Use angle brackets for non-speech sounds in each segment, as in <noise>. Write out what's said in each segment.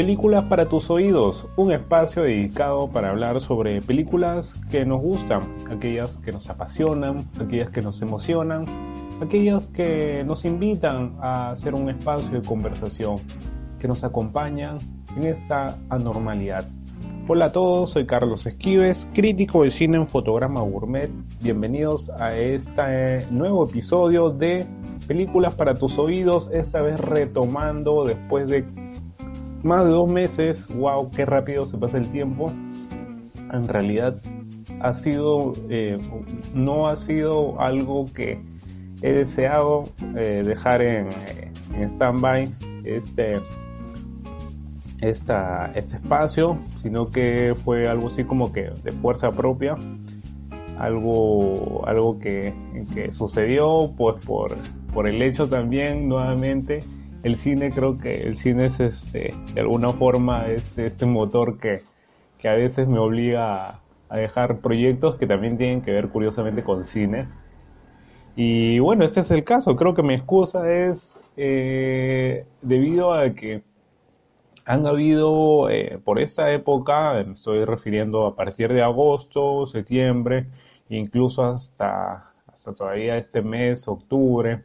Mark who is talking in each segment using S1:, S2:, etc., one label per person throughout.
S1: Películas para tus oídos, un espacio dedicado para hablar sobre películas que nos gustan, aquellas que nos apasionan, aquellas que nos emocionan, aquellas que nos invitan a hacer un espacio de conversación, que nos acompañan en esta anormalidad. Hola a todos, soy Carlos Esquives, crítico de cine en Fotograma Gourmet. Bienvenidos a este nuevo episodio de Películas para tus oídos, esta vez retomando después de más de dos meses, wow, qué rápido se pasa el tiempo. En realidad ha sido, eh, no ha sido algo que he deseado eh, dejar en, en stand-by este, esta, este espacio, sino que fue algo así como que de fuerza propia, algo, algo que, que sucedió pues por, por el hecho también nuevamente el cine creo que el cine es este de alguna forma este, este motor que, que a veces me obliga a, dejar proyectos que también tienen que ver curiosamente con cine. Y bueno este es el caso. Creo que mi excusa es eh, debido a que han habido eh, por esta época me estoy refiriendo a partir de agosto septiembre incluso hasta hasta todavía este mes octubre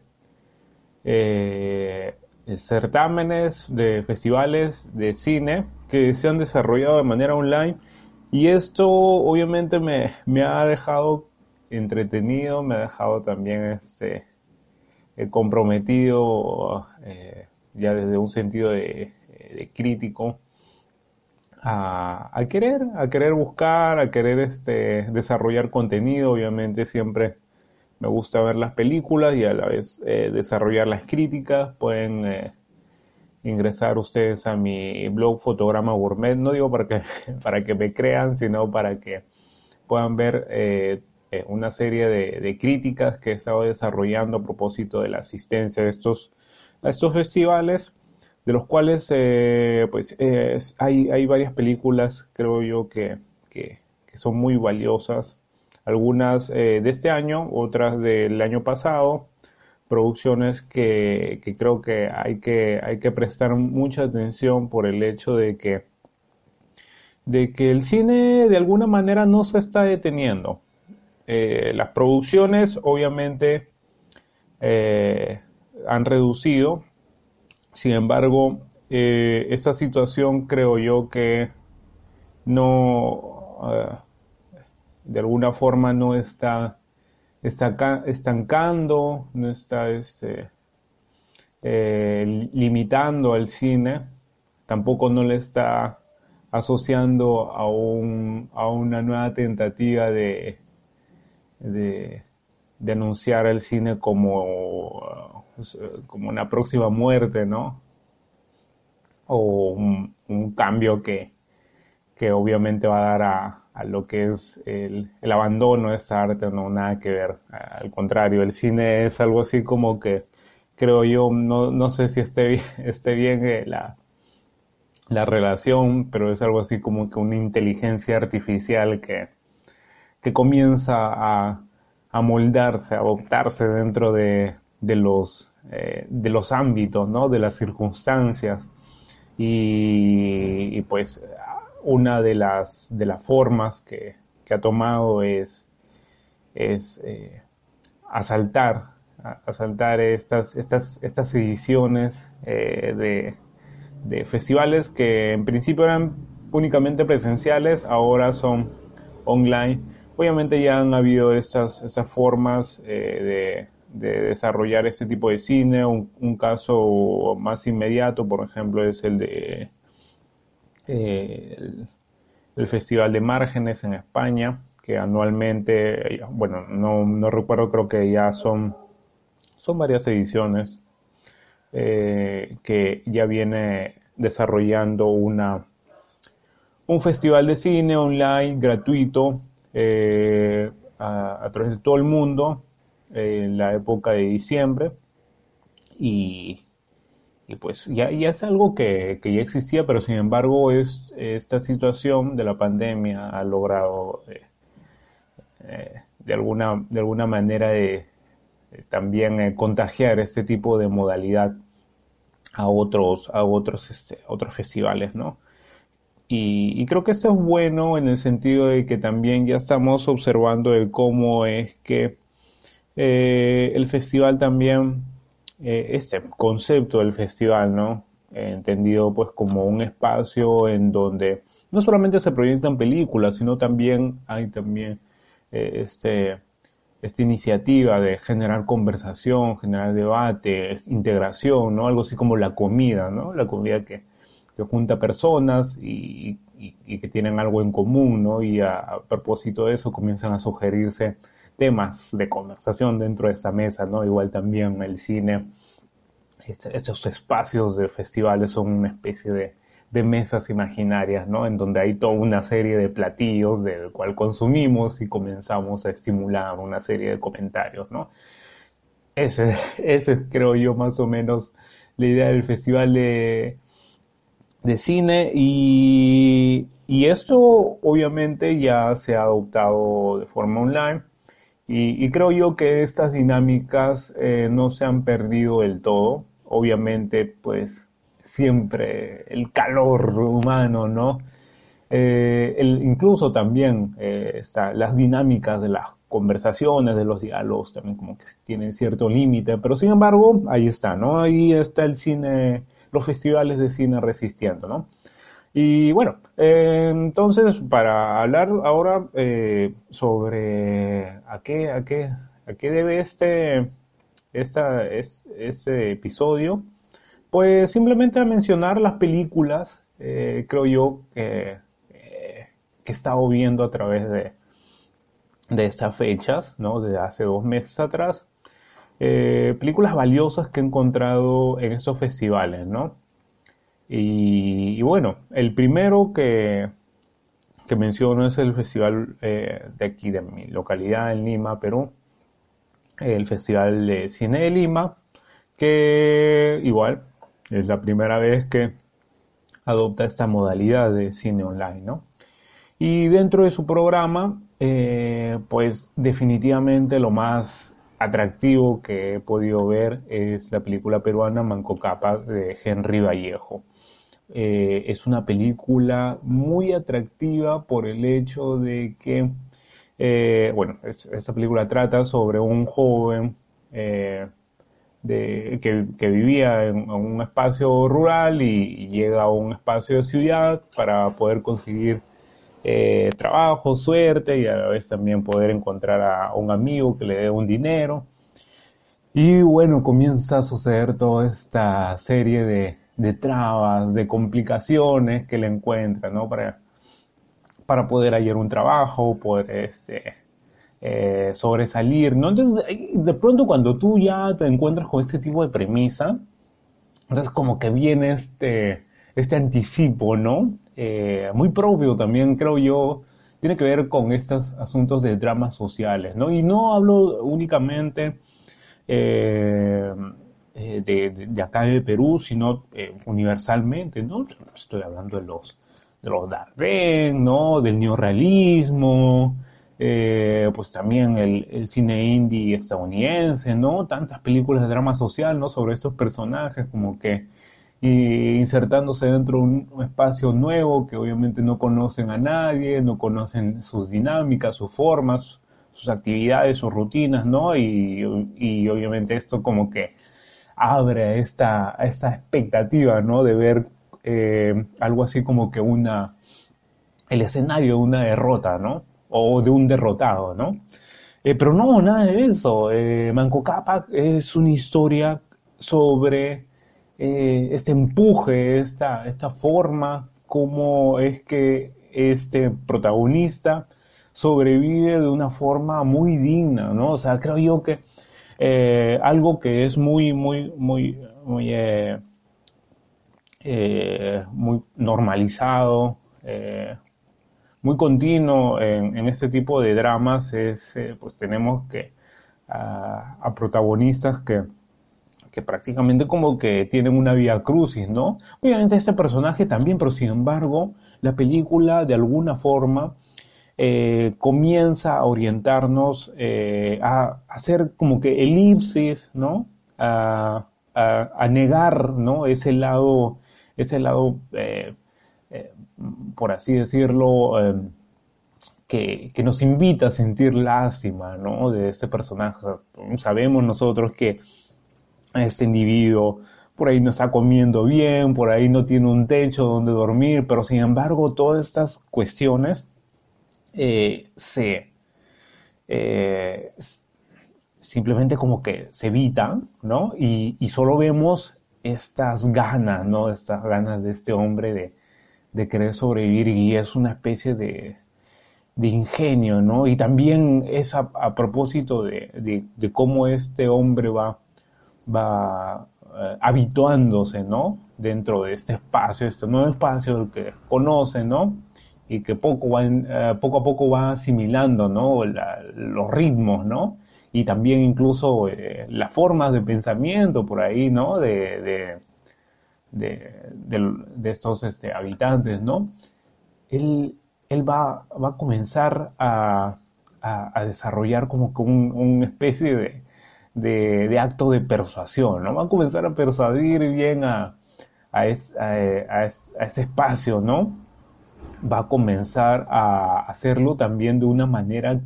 S1: eh, certámenes de festivales de cine que se han desarrollado de manera online. Y esto obviamente me, me ha dejado entretenido, me ha dejado también este, eh, comprometido eh, ya desde un sentido de, de crítico a, a, querer, a querer buscar, a querer este, desarrollar contenido, obviamente siempre me gusta ver las películas y a la vez eh, desarrollar las críticas. Pueden eh, ingresar ustedes a mi blog Fotograma Gourmet, no digo para que, <laughs> para que me crean, sino para que puedan ver eh, una serie de, críticas que he estado desarrollando a propósito de la asistencia de estos, a estos festivales, de los cuales pues hay, hay varias películas, creo yo, que, que son muy valiosas algunas eh, de este año, otras del año pasado, producciones que, creo que hay, que hay que prestar mucha atención por el hecho de que, de que el cine de alguna manera no se está deteniendo. Eh, las producciones obviamente eh, han reducido, sin embargo, esta situación creo yo que no de alguna forma no está, estancando, no está este, eh, limitando al cine, tampoco no le está asociando a, un, a una nueva tentativa de, de, de anunciar al cine como, como una próxima muerte, ¿no? O un, un cambio que, que obviamente va a dar a, a lo que es el, el, abandono de esta arte, no nada que ver. Al contrario, el cine es algo así como que creo yo, no, no sé si esté bien, <laughs> esté bien eh, la, la relación, pero es algo así como que una inteligencia artificial que, que comienza a, a moldarse, a adoptarse dentro de, de los, eh, de los ámbitos, ¿no? de las circunstancias. Y, y pues una de las, de las formas que, que ha tomado es, es eh, asaltar, asaltar estas, estas, estas ediciones eh, de, de, festivales que en principio eran únicamente presenciales, ahora son online. Obviamente ya han habido estas, estas formas eh, de, de, desarrollar este tipo de cine. Un, un, caso más inmediato, por ejemplo, es el de eh, el, Festival de Márgenes en España, que anualmente, bueno, no, no recuerdo, creo que ya son, son varias ediciones, eh, que ya viene desarrollando una, un festival de cine online gratuito eh, a, través de todo el mundo en la época de diciembre y, pues ya, ya, es algo que, ya existía, pero sin embargo es, esta situación de la pandemia ha logrado eh, eh, de, alguna, de alguna manera de, también contagiar este tipo de modalidad a otros, a otros, este, otros festivales, ¿no? Y, creo que esto es bueno en el sentido de que también ya estamos observando el cómo es que eh, el festival también, eh, este concepto del festival, ¿no? entendido pues como un espacio en donde no solamente se proyectan películas, sino también hay también eh, este, esta iniciativa de generar conversación, generar debate, integración, ¿no? Algo así como la comida, ¿no? La comida que, que junta personas y, que tienen algo en común, ¿no? Y a, propósito de eso comienzan a sugerirse temas de conversación dentro de esta mesa, ¿no? Igual también el cine, este, estos espacios de festivales son una especie de, de mesas imaginarias, ¿no? En donde hay toda una serie de platillos del cual consumimos y comenzamos a estimular una serie de comentarios, ¿no? Ese, ese creo yo más o menos la idea del festival de, de cine y, y esto obviamente ya se ha adoptado de forma online y, creo yo que estas dinámicas eh, no se han perdido del todo. Obviamente pues siempre el calor humano, ¿no? Eh, el, incluso también eh, está, las dinámicas de las conversaciones, de los diálogos, también como que tienen cierto límite, pero sin embargo, ahí está, ¿no? Ahí está el cine los festivales de cine resistiendo, ¿no? Y bueno, eh, entonces para hablar ahora eh, sobre a qué, a qué, a qué debe este, esta, es, este episodio, pues simplemente a mencionar las películas, eh, creo yo, que, que he estado viendo a través de, de estas fechas, ¿no? De hace dos meses atrás. Películas valiosas que he encontrado en estos festivales, ¿no? Y, bueno, el primero que, que, menciono es el festival eh, de aquí, de mi localidad, en Lima, Perú, el Festival de Cine de Lima, que igual es la primera vez que adopta esta modalidad de cine online, ¿no? Y dentro de su programa, eh, pues definitivamente lo más atractivo que he podido ver es la película peruana Manco Capa de Henry Vallejo. Eh, es una película muy atractiva por el hecho de que, eh, bueno, esta película trata sobre un joven eh, de, que, vivía en, un espacio rural y, llega a un espacio de ciudad para poder conseguir trabajo, suerte y a la vez también poder encontrar a un amigo que le dé un dinero. Y bueno, comienza a suceder toda esta serie de, de trabas, de complicaciones que le encuentra, ¿no? Para, para poder hallar un trabajo, poder este, eh, sobresalir, ¿no? Entonces, de pronto cuando tú ya te encuentras con este tipo de premisa, entonces como que viene este, este anticipo, ¿no? Eh, muy propio también, creo yo, tiene que ver con estos asuntos de dramas sociales, ¿no? Y no hablo únicamente eh, eh, de, acá de Perú, sino universalmente, ¿no? Estoy hablando de los, de los Darden, ¿no? Del neorrealismo, pues también el, el, cine indie estadounidense, ¿no? Tantas películas de drama social, ¿no? Sobre estos personajes como que y insertándose dentro de un espacio nuevo que obviamente no conocen a nadie, no conocen sus dinámicas, sus formas, sus actividades, sus rutinas, ¿no? Y, obviamente esto como que abre esta, esta expectativa, ¿no? De ver eh, algo así como que una, el escenario de una derrota, ¿no? O de un derrotado, ¿no? Eh, pero no, nada de eso. Eh, Manco Cápac es una historia sobre eh, este empuje, esta, esta forma, cómo es que este protagonista sobrevive de una forma muy digna, ¿no? O sea, creo yo que eh, algo que es muy, muy, muy, muy, eh, eh, normalizado, muy continuo en, este tipo de dramas es, pues tenemos que a, protagonistas que, que prácticamente como que tienen una vía crucis, ¿no? Obviamente este personaje también, pero sin embargo, la película de alguna forma comienza a orientarnos a, hacer como que elipsis, ¿no? A, a, negar, ¿no? Ese lado ese lado, eh, eh, por así decirlo, eh, que, nos invita a sentir lástima, ¿no? De este personaje. sabemos nosotros que este individuo por ahí no está comiendo bien, por ahí no tiene un techo donde dormir, pero sin embargo todas estas cuestiones se simplemente como que se evitan, ¿no? Y, solo vemos estas ganas, ¿no? Estas ganas de este hombre de, querer sobrevivir y es una especie de, ingenio, ¿no? Y también es a, propósito de, cómo este hombre va, va eh, habituándose, ¿no? Dentro de este espacio, este nuevo espacio que conoce, ¿no? Y que poco, eh, poco a poco va asimilando, ¿no? los ritmos, ¿no? y también incluso eh, las formas de pensamiento por ahí, ¿no? De, de, estos este, habitantes, ¿no? Él, él va, va, a comenzar a, a, desarrollar como que un, una especie de, acto de persuasión, ¿no? Va a comenzar a persuadir bien a, a, ese espacio, ¿no? Va a comenzar a hacerlo también de una manera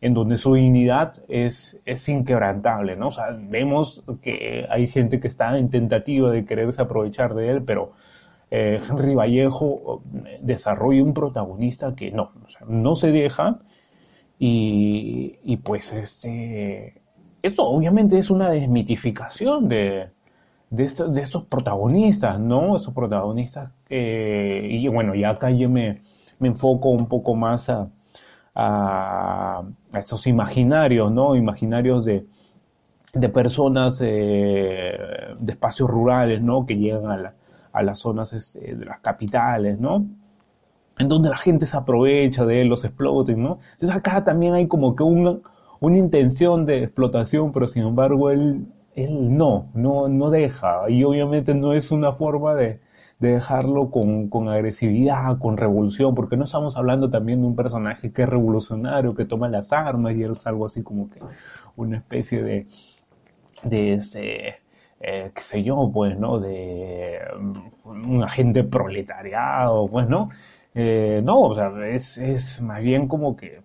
S1: en donde su dignidad es, es inquebrantable, ¿no? Vemos que hay gente que está en tentativa de quererse aprovechar de él, pero eh, Henry Vallejo eh, desarrolla un protagonista que no, no se deja y, y, pues este, esto obviamente es una desmitificación de, de, estos, de estos protagonistas, ¿no? Esos protagonistas que, y bueno, ya acá yo me, me enfoco un poco más a, a, estos imaginarios, ¿no? Imaginarios de, de personas eh, de espacios rurales, ¿no? Que llegan a, a las zonas este, de las capitales, ¿no? En donde la gente se aprovecha de él, los exploten, ¿no? Entonces acá también hay como que una, una intención de explotación, pero sin embargo él, él no, no, no deja. Y obviamente no es una forma de, de dejarlo con, con, agresividad, con revolución, porque no estamos hablando también de un personaje que es revolucionario, que toma las armas y es algo así como que una especie de, de este, eh, qué sé yo, pues, ¿no? De mm, un agente proletariado, pues, ¿no? Eh, no, o sea, es, es más bien como que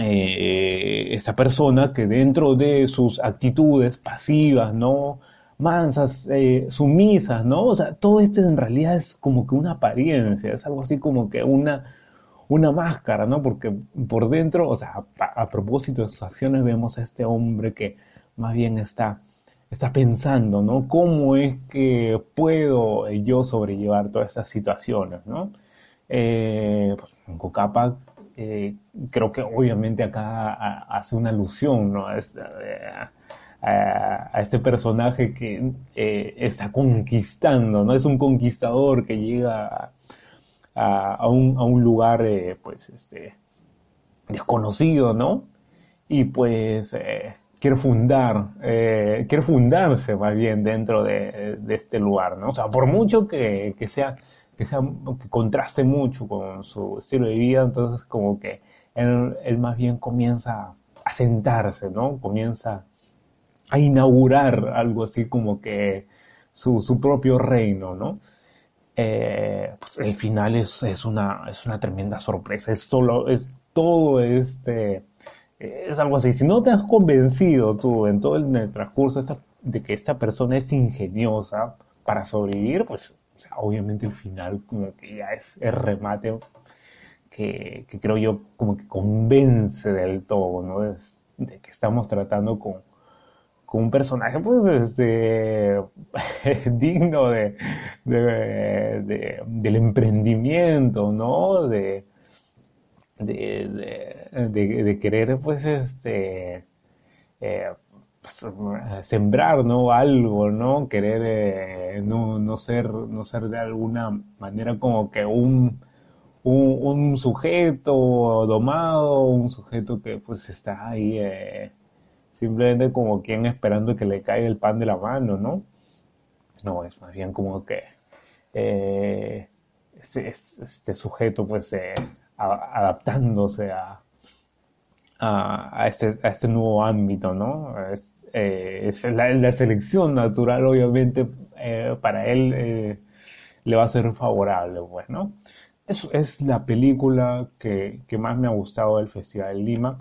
S1: eh, esa persona que dentro de sus actitudes pasivas, ¿no? mansas, eh, sumisas, ¿no? O sea, todo esto en realidad es como que una apariencia, es algo así como que una, una máscara, ¿no? Porque por dentro, o sea, a, propósito de sus acciones, vemos a este hombre que más bien está, está pensando, ¿no? ¿Cómo es que puedo yo sobrellevar todas estas situaciones, ¿no? Eh, pues, eh, creo que obviamente acá hace una alusión, ¿no? A, este personaje que eh, está conquistando, ¿no? Es un conquistador que llega a, un, a un, lugar, eh, pues, este, desconocido, ¿no? Y pues quiere fundar, quiere fundarse más bien dentro de, este lugar, ¿no? O sea, por mucho que, sea, que sea, que contraste mucho con su estilo de vida, entonces como que él, más bien comienza a sentarse, ¿no? Comienza a inaugurar algo así como que su, su propio reino, ¿no? Eh, pues el final es, es, una, es una tremenda sorpresa, es, solo, es todo este, es algo así, si no te has convencido tú en todo el, transcurso de que esta persona es ingeniosa para sobrevivir, pues obviamente el final como que ya es el remate que, que creo yo como que convence del todo, ¿no? de que estamos tratando con, con un personaje pues este <laughs> digno de, del emprendimiento no de de, querer pues este eh, pues, sembrar, ¿no? Algo, ¿no? Querer eh, no, no, ser, no ser de alguna manera como que un, un, sujeto domado, un sujeto que pues está ahí eh, simplemente como quien esperando que le caiga el pan de la mano, ¿no? No, es más bien como que eh, este, este, sujeto pues adaptándose a, a, este, a este nuevo ámbito, ¿no? Eh, la, selección natural, obviamente, eh, para él eh, le va a ser favorable, pues, ¿no? Es, es la película que, que, más me ha gustado del Festival de Lima.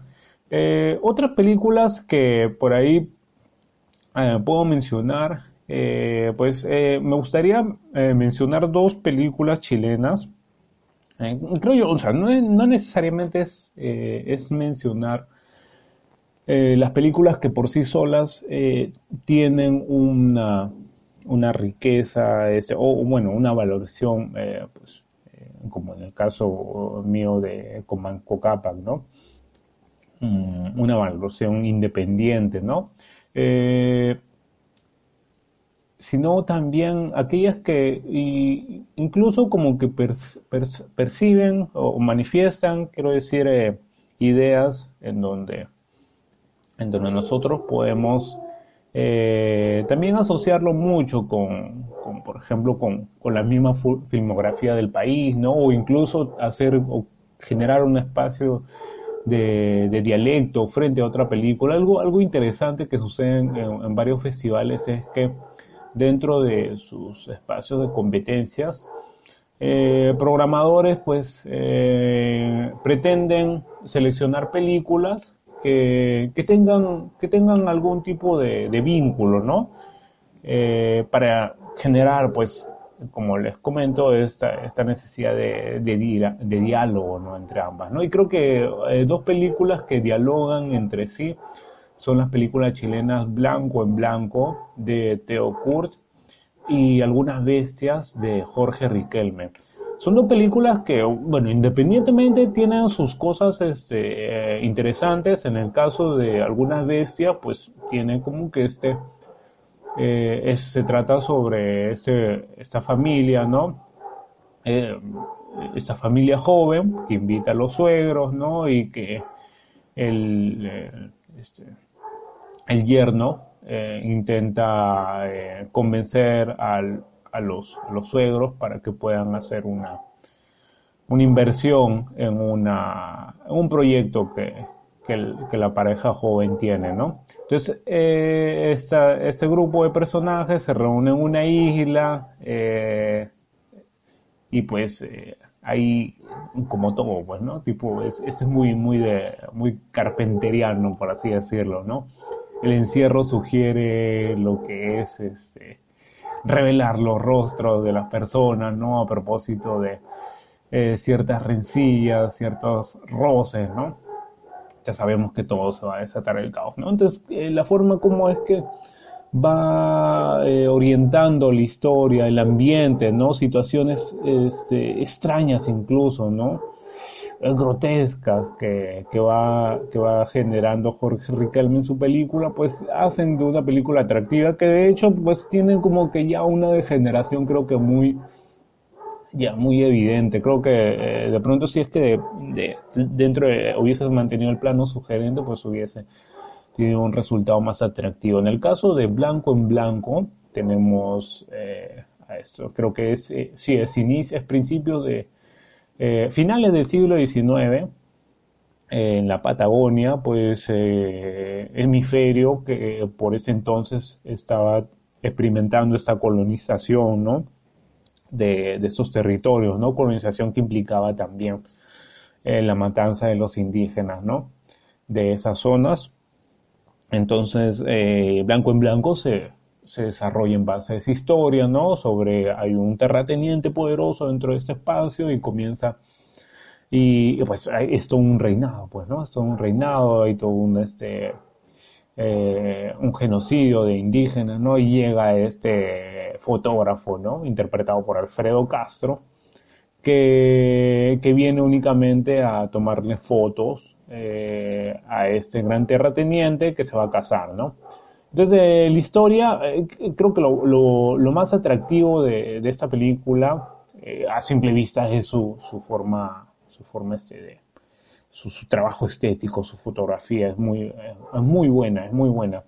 S1: otras películas que por ahí puedo mencionar, pues me gustaría mencionar dos películas chilenas creo yo, o sea, no, no necesariamente es, es mencionar eh, las películas que por sí solas tienen una, una riqueza, o bueno, una valoración, pues, como en el caso mío de Comanco Capac, ¿no? Mm, una valoración independiente, ¿no? sino también aquellas que incluso como que perciben o manifiestan, quiero decir, eh, ideas en donde, en donde nosotros podemos eh, también asociarlo mucho con, por ejemplo, con, la misma filmografía del país, ¿no? O incluso hacer generar un espacio de, dialecto frente a otra película. Algo, algo interesante que sucede en varios festivales es que dentro de sus espacios de competencias, eh, programadores pues eh, pretenden seleccionar películas que, tengan, que tengan algún tipo de, vínculo, ¿no? Eh, para generar pues como les comento, esta, necesidad de, de, diálogo ¿no? entre ambas. ¿no? Y creo que dos películas que dialogan entre sí son las películas chilenas Blanco en Blanco de Teo Kurt y Algunas Bestias de Jorge Riquelme. Son dos películas que, bueno, independientemente tienen sus cosas este, eh, interesantes. En el caso de Algunas Bestias, pues tiene como que este, eh, se trata sobre este, esta familia, ¿no? Eh, esta familia joven que invita a los suegros, ¿no? Y que el, este, el yerno intenta convencer al, a, los, los, suegros para que puedan hacer una, una inversión en, una, un proyecto que, que, la pareja joven tiene, ¿no? Entonces, eh, este grupo de personajes se reúne en una isla y pues ahí como todo, pues, ¿no? Tipo, es, este es muy, muy de, muy carpenteriano, por así decirlo, ¿no? el encierro sugiere lo que es este, revelar los rostros de las personas, ¿no? A propósito de eh, ciertas rencillas, ciertos roces, ¿no? Ya sabemos que todo se va a desatar el caos, ¿no? Entonces, eh, la forma como es que va eh, orientando la historia, el ambiente, ¿no? Situaciones este, extrañas incluso, ¿no? Grotescas que, que, va, que va generando Jorge Riquelme en su película, pues hacen de una película atractiva que de hecho pues tienen como que ya una degeneración creo que muy ya muy evidente. Creo que eh, de pronto si es que de, dentro de, hubiese mantenido el plano sugerente, pues hubiese tenido un resultado más atractivo. En el caso de Blanco en Blanco, tenemos eh, a esto, creo que es, eh, sí, es inicio, es principio de eh, finales del siglo XIX, en la Patagonia, pues eh, hemisferio que por ese entonces estaba experimentando esta colonización, ¿no? De, estos territorios, ¿no? Colonización que implicaba también eh, la matanza de los indígenas, ¿no? De esas zonas. Entonces, Blanco en Blanco se, se desarrolla en base a esa historia, ¿no? Sobre hay un terrateniente poderoso dentro de este espacio y comienza y pues es todo un reinado, pues, ¿no? Es todo un reinado, hay todo un este eh, un genocidio de indígenas, ¿no? Y llega este fotógrafo, ¿no? Interpretado por Alfredo Castro, que, que viene únicamente a tomarle fotos eh, a este gran terrateniente que se va a casar, ¿no? Entonces, la historia, eh, creo que lo, lo, lo más atractivo de, de esta película, eh, a simple vista, es su, su forma, su forma este de, su, su trabajo estético, su fotografía, es muy, eh, es muy buena, es muy buena.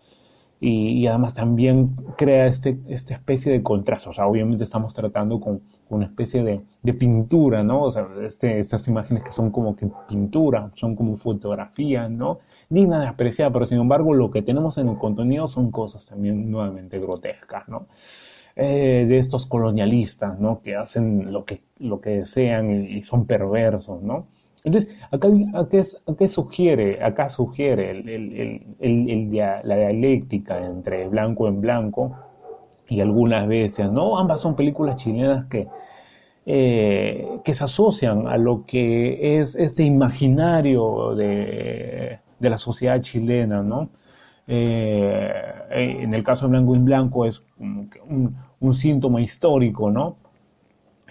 S1: Y, además también crea este, esta especie de contraste, o sea, obviamente estamos tratando con una especie de, de pintura, ¿no? O sea, este, estas imágenes que son como que pintura, son como fotografía, ¿no? Digna de apreciar, pero sin embargo lo que tenemos en el contenido son cosas también nuevamente grotescas, ¿no? Eh, de estos colonialistas, ¿no? Que hacen lo que, lo que desean y, y son perversos, ¿no? Entonces, acá, acá, sugiere, acá sugiere la dialéctica entre blanco en blanco y algunas veces, ¿no? Ambas son películas chilenas que, eh, que se asocian a lo que es este imaginario de, de la sociedad chilena, ¿no? Eh, en el caso de Blanco en Blanco es un síntoma histórico, ¿no?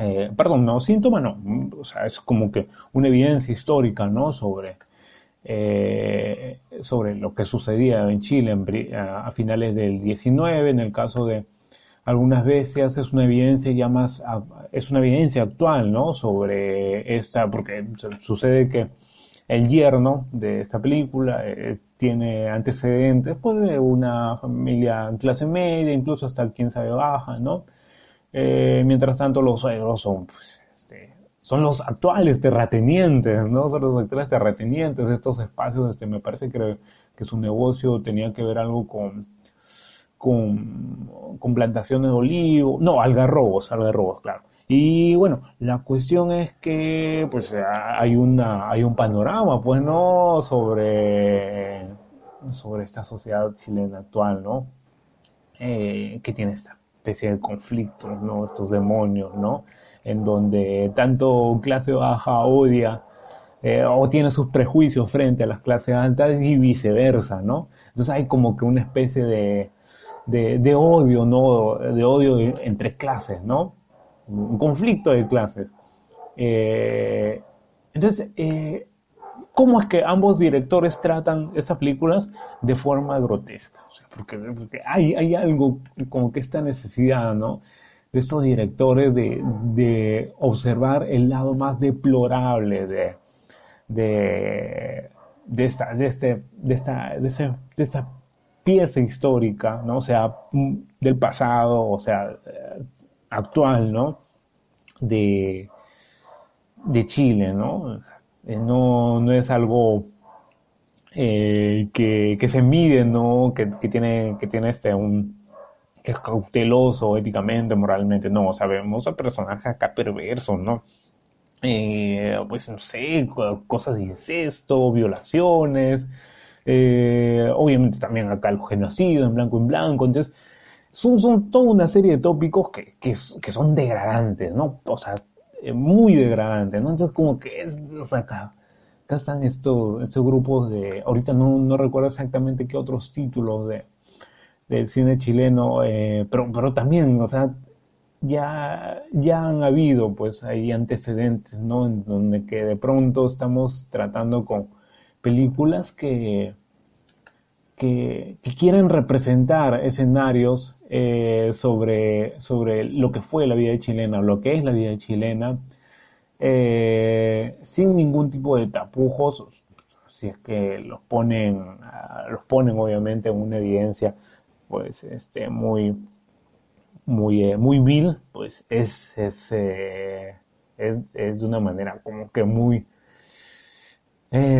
S1: Eh, perdón, no, síntoma no, o sea, es como que una evidencia histórica, ¿no? Sobre, eh, sobre lo que sucedía en Chile a, finales del 19, en el caso de algunas veces es una evidencia ya más, es una evidencia actual, ¿no? Sobre esta, porque su- sucede que el yerno de esta película eh, tiene antecedentes pues, de una familia en clase media, incluso hasta quién sabe baja, ¿no? Eh, mientras tanto los suegros son, pues, este, son los actuales terratenientes, ¿no? Son los actuales terratenientes de estos espacios, este, me parece que, que su negocio tenía que ver algo con, con, plantaciones de olivo, no, algarrobos, algarrobos, claro. Y bueno, la cuestión es que pues hay una, hay un panorama, pues, ¿no? Sobre, sobre esta sociedad chilena actual, ¿no? Eh, que tiene esta especie de conflictos, ¿no? Estos demonios, ¿no? En donde tanto clase baja odia eh, o tiene sus prejuicios frente a las clases altas y viceversa, ¿no? Entonces hay como que una especie de, de, odio, ¿no? De odio entre clases, ¿no? Un conflicto de clases. Eh, entonces, eh, ¿cómo es que ambos directores tratan esas películas de forma grotesca? O sea, porque, hay, hay algo como que esta necesidad, ¿no? De estos directores de, de observar el lado más deplorable de, de, de, esta, de, este, de, esta, de, esta pieza histórica, ¿no? O sea, del pasado, o sea, actual, ¿no? De, de Chile, ¿no? Eh, No, no es algo eh, que, que se mide, ¿no? Que, que tiene, que tiene este, un, que es cauteloso éticamente, moralmente, no, sabemos a personajes acá perversos, ¿no? Eh, pues no sé, co- cosas de incesto, violaciones, obviamente también acá el genocidio en blanco en blanco, entonces son, son toda una serie de tópicos que, que, que son degradantes, ¿no? O sea, eh, muy degradantes, ¿no? Entonces como que es, o sea, acá, están estos, estos grupos de, ahorita no, no recuerdo exactamente qué otros títulos de, del cine chileno, eh, pero, pero también, o sea, ya, ya han habido pues ahí antecedentes, ¿no? En donde que de pronto estamos tratando con películas que, que quieren representar escenarios eh, sobre, sobre lo que fue la vida chilena, lo que es la vida chilena, eh, sin ningún tipo de tapujos, si es que los ponen, ah, los ponen obviamente en una evidencia, pues, este, muy, muy, eh, muy vil, pues es, es, es, es de una manera como que muy,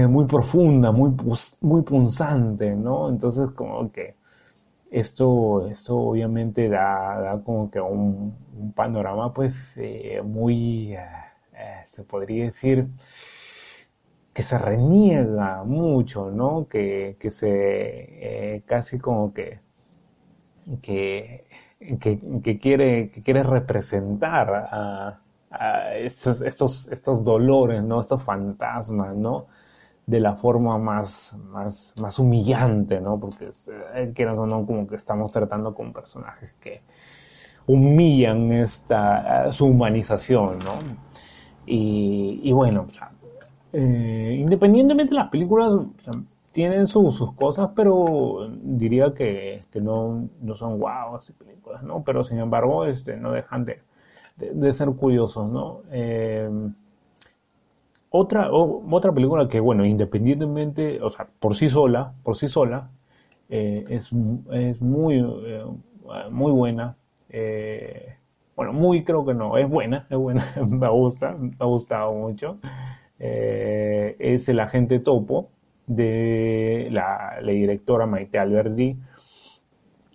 S1: muy profunda, muy, muy punzante, ¿no? Entonces como que esto, esto obviamente da, da como que un, un panorama pues eh, muy, eh, eh, se podría decir, que se reniega mucho, ¿no? Que, que se casi como que, que, que, que quiere, que quiere representar a, a estos, estos, estos dolores, ¿no? Estos fantasmas, ¿no? De la forma más, más, más humillante, ¿no? Porque, eh, o no, como que estamos tratando con personajes que humillan esta, eh, su humanización, ¿no? Y, y bueno, o sea, eh, independientemente de las películas, tienen sus cosas, pero diría que, no, no son guau así películas, ¿no? Pero sin embargo, este, no dejan de, de, ser curiosos, ¿no? Otra, otra película que, bueno, independientemente, o sea, por sí sola, por sí sola, eh, es, es, muy, eh, muy buena. bueno, muy creo que no, es buena, es buena, <laughs> me gusta, me ha gustado mucho. es El Agente Topo, de la, directora Maite Alberdi,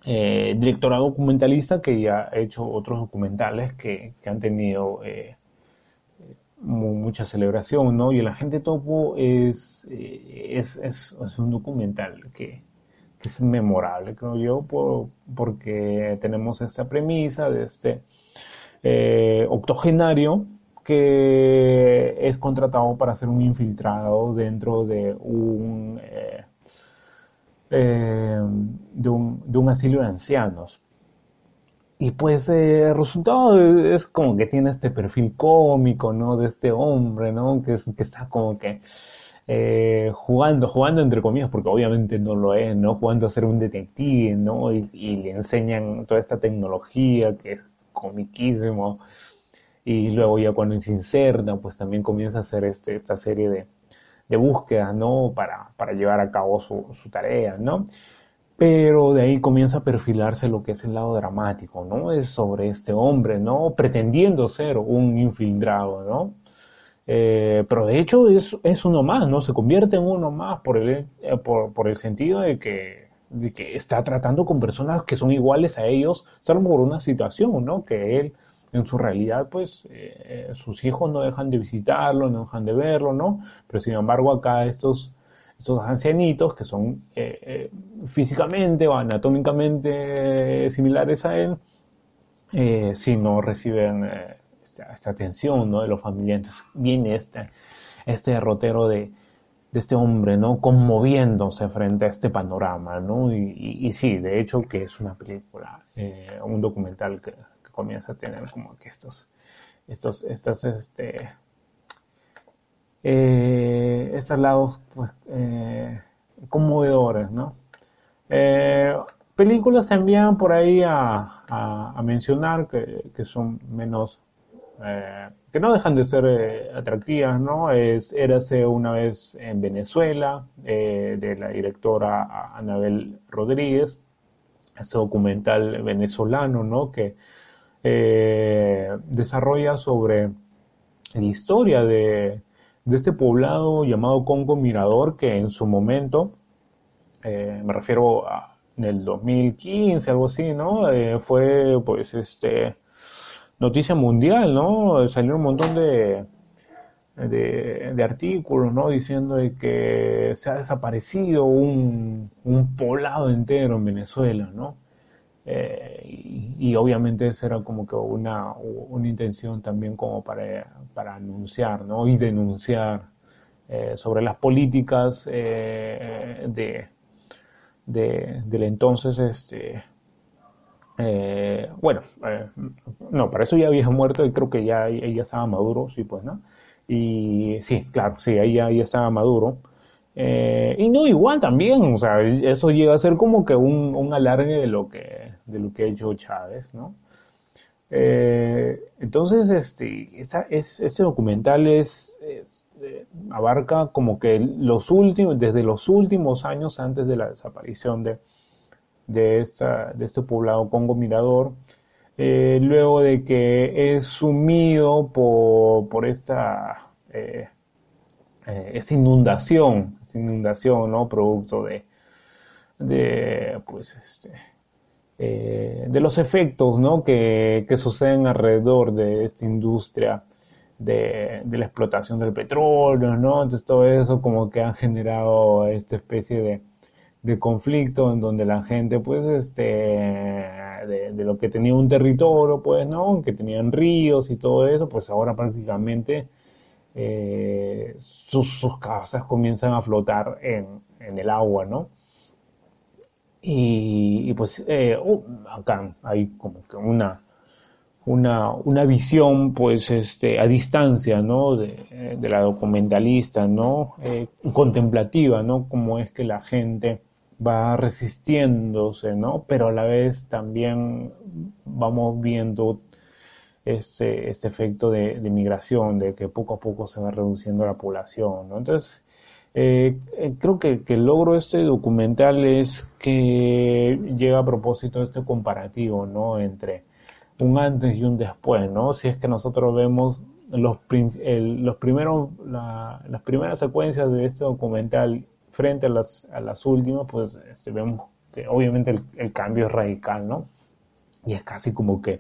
S1: eh, directora documentalista que ya ha hecho otros documentales que, han tenido eh, mucha celebración, ¿no? Y El Agente Topo es, eh, es, es, un documental que, es memorable, creo yo, porque tenemos esta premisa de este octogenario que es contratado para ser un infiltrado dentro de un, eh, eh, de un, asilo de ancianos. Y pues eh, el resultado es como que tiene este perfil cómico, ¿no? De este hombre, ¿no? Que, que está como que jugando, jugando entre comillas, porque obviamente no lo es, ¿no? Jugando a ser un detective, ¿no? Y, y le enseñan toda esta tecnología que es comiquísimo y luego ya cuando se inserta, pues también comienza a hacer este, esta serie de, de búsquedas, ¿no? Para, para llevar a cabo su, su, tarea, ¿no? Pero de ahí comienza a perfilarse lo que es el lado dramático, ¿no? Es sobre este hombre, ¿no? Pretendiendo ser un infiltrado, ¿no? Eh, pero de hecho es, es, uno más, ¿no? Se convierte en uno más por el, eh, por, el sentido de que, de que está tratando con personas que son iguales a ellos, solo por una situación, ¿no? Que él en su realidad, pues eh, sus hijos no dejan de visitarlo, no dejan de verlo, ¿no? Pero sin embargo acá estos, estos ancianitos que son eh, eh, físicamente o anatómicamente similares a él, si no reciben esta, atención, ¿no? De los familiares, viene este, este derrotero de, de este hombre, ¿no? Conmoviéndose frente a este panorama, ¿no? Y, sí, de hecho que es una película, un documental que comienza a tener como que estos, estos, estos, este, eh, estos lados, pues, eh, conmovedores, ¿no? Eh, películas también por ahí a, mencionar que, que, son menos, que no dejan de ser atractivas, ¿no? Es Érase una vez en Venezuela, de la directora Anabel Rodríguez, ese documental venezolano, ¿no? Que eh, desarrolla sobre la historia de, este poblado llamado Congo Mirador, que en su momento, eh, me refiero a en el 2015, algo así, ¿no? Eh, fue pues este noticia mundial, ¿no? Salió un montón de, de, artículos, ¿no? Diciendo de que se ha desaparecido un, un poblado entero en Venezuela, ¿no? Eh, y, obviamente esa era como que una, una intención también como para, para anunciar ¿no? y denunciar eh, sobre las políticas eh, de, de, del entonces este bueno no para eso ya había muerto y creo que ya ella estaba maduro sí pues no y sí claro sí ahí ya, ya estaba maduro y no, igual también, o sea, eso llega a ser como que un, un alargue de lo que, de lo que ha hecho Chávez, ¿no? Eh, entonces, este, esta, es, este documental es, eh, abarca como que los últimos, desde los últimos años antes de la desaparición de, de, esta, de este poblado Congo Mirador, luego de que es sumido por, por esta, esta inundación inundación, ¿no? Producto de, de pues, este, eh, de los efectos, ¿no? Que, que, suceden alrededor de esta industria de, de, la explotación del petróleo, ¿no? Entonces todo eso como que ha generado esta especie de, de conflicto en donde la gente, pues, este, de, de, lo que tenía un territorio, pues, ¿no? Que tenían ríos y todo eso, pues ahora prácticamente eh, sus, casas comienzan a flotar en, el agua, ¿no? Y, pues eh, uh, acá hay como que una, una, una visión pues este, a distancia, ¿no? De, eh, de la documentalista, ¿no? Eh, contemplativa, ¿no? Como es que la gente va resistiéndose, ¿no? Pero a la vez también vamos viendo este, este efecto de, de migración, de que poco a poco se va reduciendo la población, ¿no? Entonces, eh, eh, creo que, el logro de este documental es que llega a propósito este comparativo, ¿no? Entre un antes y un después, ¿no? Si es que nosotros vemos los, el, los primeros, la, las primeras secuencias de este documental frente a las, a las últimas, pues este, vemos que obviamente el, el, cambio es radical, ¿no? Y es casi como que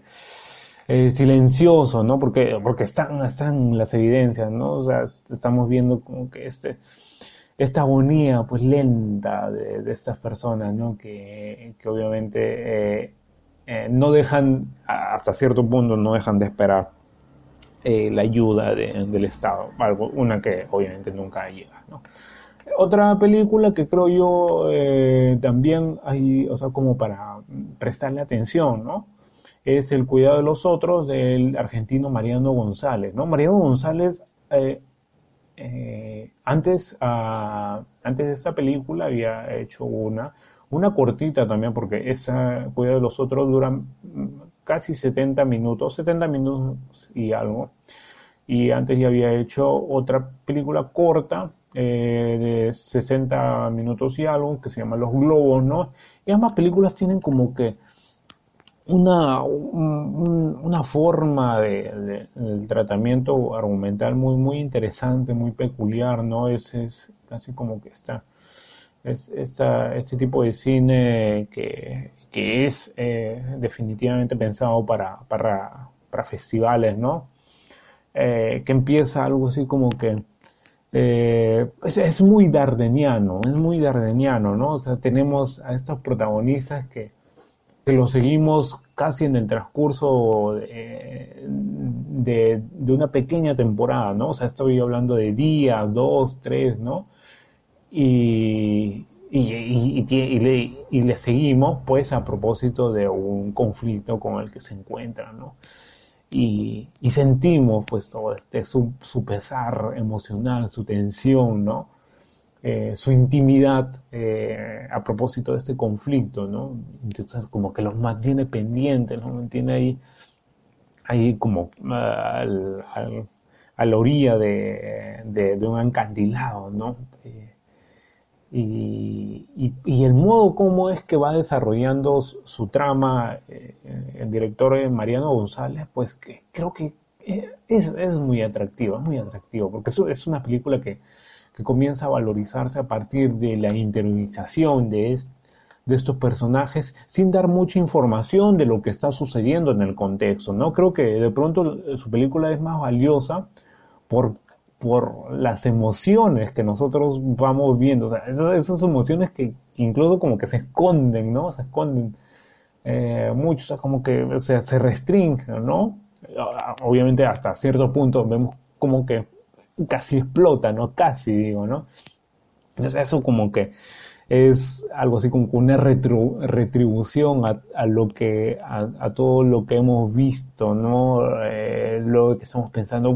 S1: eh, silencioso, ¿no? Porque, porque están, están las evidencias, ¿no? O sea, estamos viendo como que este, esta agonía pues lenta de, estas personas, ¿no? Que, que obviamente eh, eh, no dejan, hasta cierto punto, no dejan de esperar eh, la ayuda de, del Estado, algo, una que obviamente nunca llega. Otra película que creo yo también hay, o sea, como para prestarle atención, ¿no? Es El cuidado de los otros del argentino Mariano González, ¿no? Mariano González eh, eh, antes, de esta película había hecho una, una cortita también, porque esa Cuidado de los Otros dura casi 70 minutos, 70 minutos y algo. Y antes ya había hecho otra película corta eh, de 60 minutos y algo, que se llama Los Globos, ¿no? Y ambas películas tienen como que una, un, una forma de, de, de, tratamiento argumental muy, muy interesante, muy peculiar, ¿no? Es, es casi como que está, es esta, este tipo de cine que, que es eh, definitivamente pensado para, para, para festivales, ¿no? Eh, que empieza algo así como que eh, es, es, muy dardeniano, es muy dardeniano, ¿no? O sea, tenemos a estos protagonistas que, que lo seguimos casi en el transcurso de, de, de, una pequeña temporada, ¿no? O sea, estoy hablando de día, dos, tres, ¿no? Y, y, y, y, le, y le seguimos, pues, a propósito de un conflicto con el que se encuentran, ¿no? Y, y sentimos, pues, todo este, su, su pesar emocional, su tensión, ¿no? Eh, su intimidad eh, a propósito de este conflicto, ¿no? Entonces, como que los mantiene pendientes, los mantiene ahí, ahí como al, al, a la orilla de, de, un ancandilado, ¿no? Eh, y, y, el modo como es que va desarrollando su, trama el director Mariano González, pues que creo que es, es muy atractivo, es muy atractivo, porque es una película que que comienza a valorizarse a partir de la interiorización de, de estos personajes sin dar mucha información de lo que está sucediendo en el contexto, ¿no? Creo que de pronto su película es más valiosa por, por las emociones que nosotros vamos viendo, esas, emociones que, incluso como que se esconden, ¿no? Se esconden eh, mucho, o sea, como que o sea, se restringen, ¿no? Obviamente hasta cierto punto vemos como que casi explota, ¿no? Casi, digo, ¿no? Entonces eso como que es algo así como una retribución a, lo que, a, todo lo que hemos visto, ¿no? Eh, lo que estamos pensando,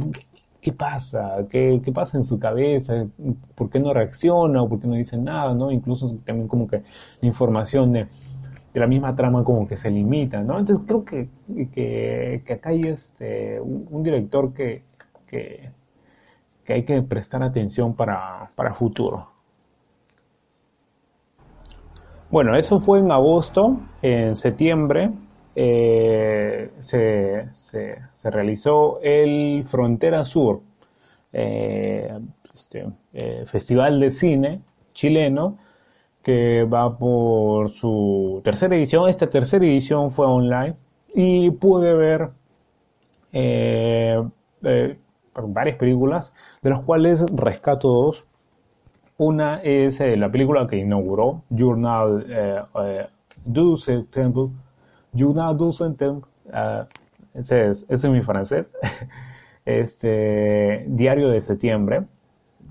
S1: ¿qué, pasa? ¿Qué, ¿Qué, pasa en su cabeza? ¿Por qué no reacciona? ¿O por qué no dice nada? ¿no? Incluso también como que la información de, la misma trama como que se limita, ¿no? Entonces creo que, que, que acá hay este, un, un director que, que que hay que prestar atención para, para futuro. Bueno, eso fue en agosto, en septiembre eh, se, se, realizó el Frontera Sur, eh, este, eh, Festival de Cine chileno, que va por su tercera edición. Esta tercera edición fue online y pude ver varias películas, de las cuales rescato dos. Una es eh, la película que inauguró, Journal eh, eh, du Septembre, Journal du Septembre, ese, es, es mi francés, <laughs> este, Diario de Septiembre,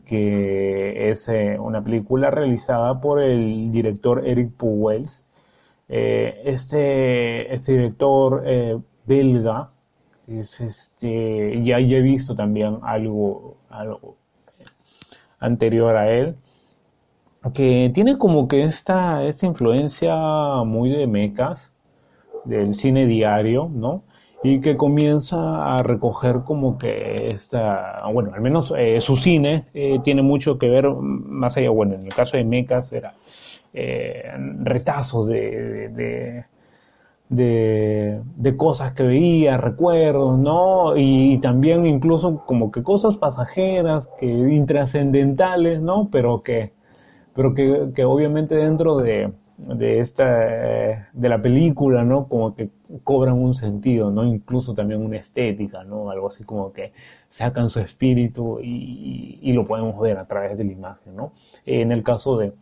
S1: que es una película realizada por el director Eric Puwels. este, este director belga, es este, ya, ya he visto también algo, algo anterior a él, que tiene como que esta, esta influencia muy de mecas, del cine diario, ¿no? Y que comienza a recoger como que esta, bueno, al menos eh, su cine eh, tiene mucho que ver, más allá, bueno, en el caso de mecas era eh, retazos de, de, cosas que veía, recuerdos, ¿no? Y, también incluso como que cosas pasajeras, que intrascendentales, ¿no? Pero que, pero que, que obviamente dentro de, de esta de la película, ¿no? Como que cobran un sentido, ¿no? Incluso también una estética, ¿no? Algo así como que sacan su espíritu y, y lo podemos ver a través de la imagen, ¿no? En el caso de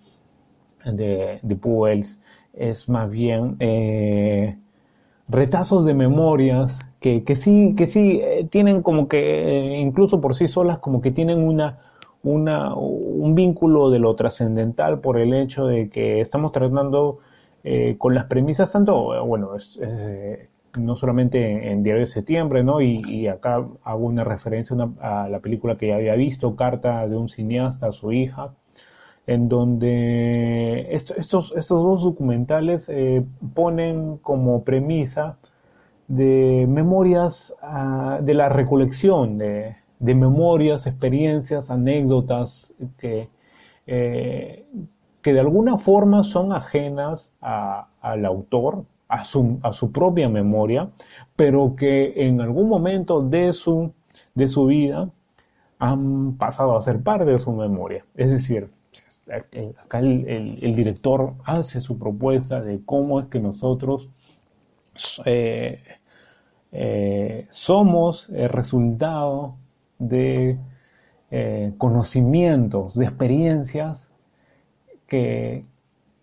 S1: de, de es más bien eh, retazos de memorias que, que sí, que sí eh, tienen como que, eh, incluso por sí solas, como que tienen una, una, un vínculo de lo trascendental por el hecho de que estamos tratando con las premisas tanto, bueno, no solamente en Diario de Septiembre, ¿no? Y, acá hago una referencia a la película que ya había visto, Carta de un cineasta a su hija, en donde estos, estos dos documentales eh, ponen como premisa de memorias, ah, de la recolección de, memorias, experiencias, anécdotas que, eh, que de alguna forma son ajenas al autor, a su, a su propia memoria, pero que en algún momento de su, de su vida han pasado a ser parte de su memoria. Es decir, acá el, director hace su propuesta de cómo es que nosotros eh, eh, somos el resultado de eh, conocimientos, de experiencias que,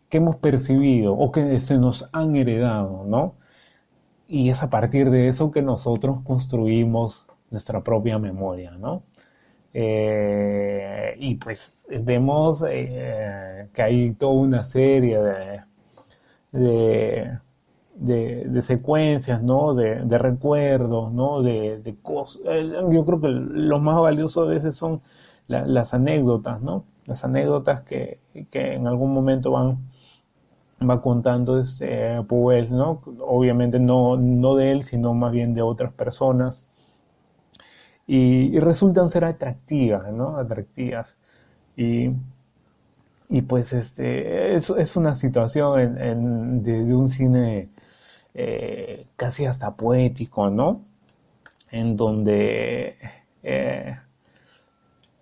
S1: que, hemos percibido o que se nos han heredado, ¿no? Y es a partir de eso que nosotros construimos nuestra propia memoria, ¿no? Eh, y pues vemos eh, que hay toda una serie de, de, secuencias, ¿no? De, recuerdos, ¿no? De, cosas. Eh, yo creo que lo más valioso a veces son las anécdotas, ¿no? Las anécdotas que, que en algún momento van va contando este pues, ¿no? Obviamente no, no de él, sino más bien de otras personas y, resultan ser atractivas, ¿no? Atractivas. Y, y pues este, es, es una situación en, de, un cine eh, casi hasta poético, ¿no? En donde eh,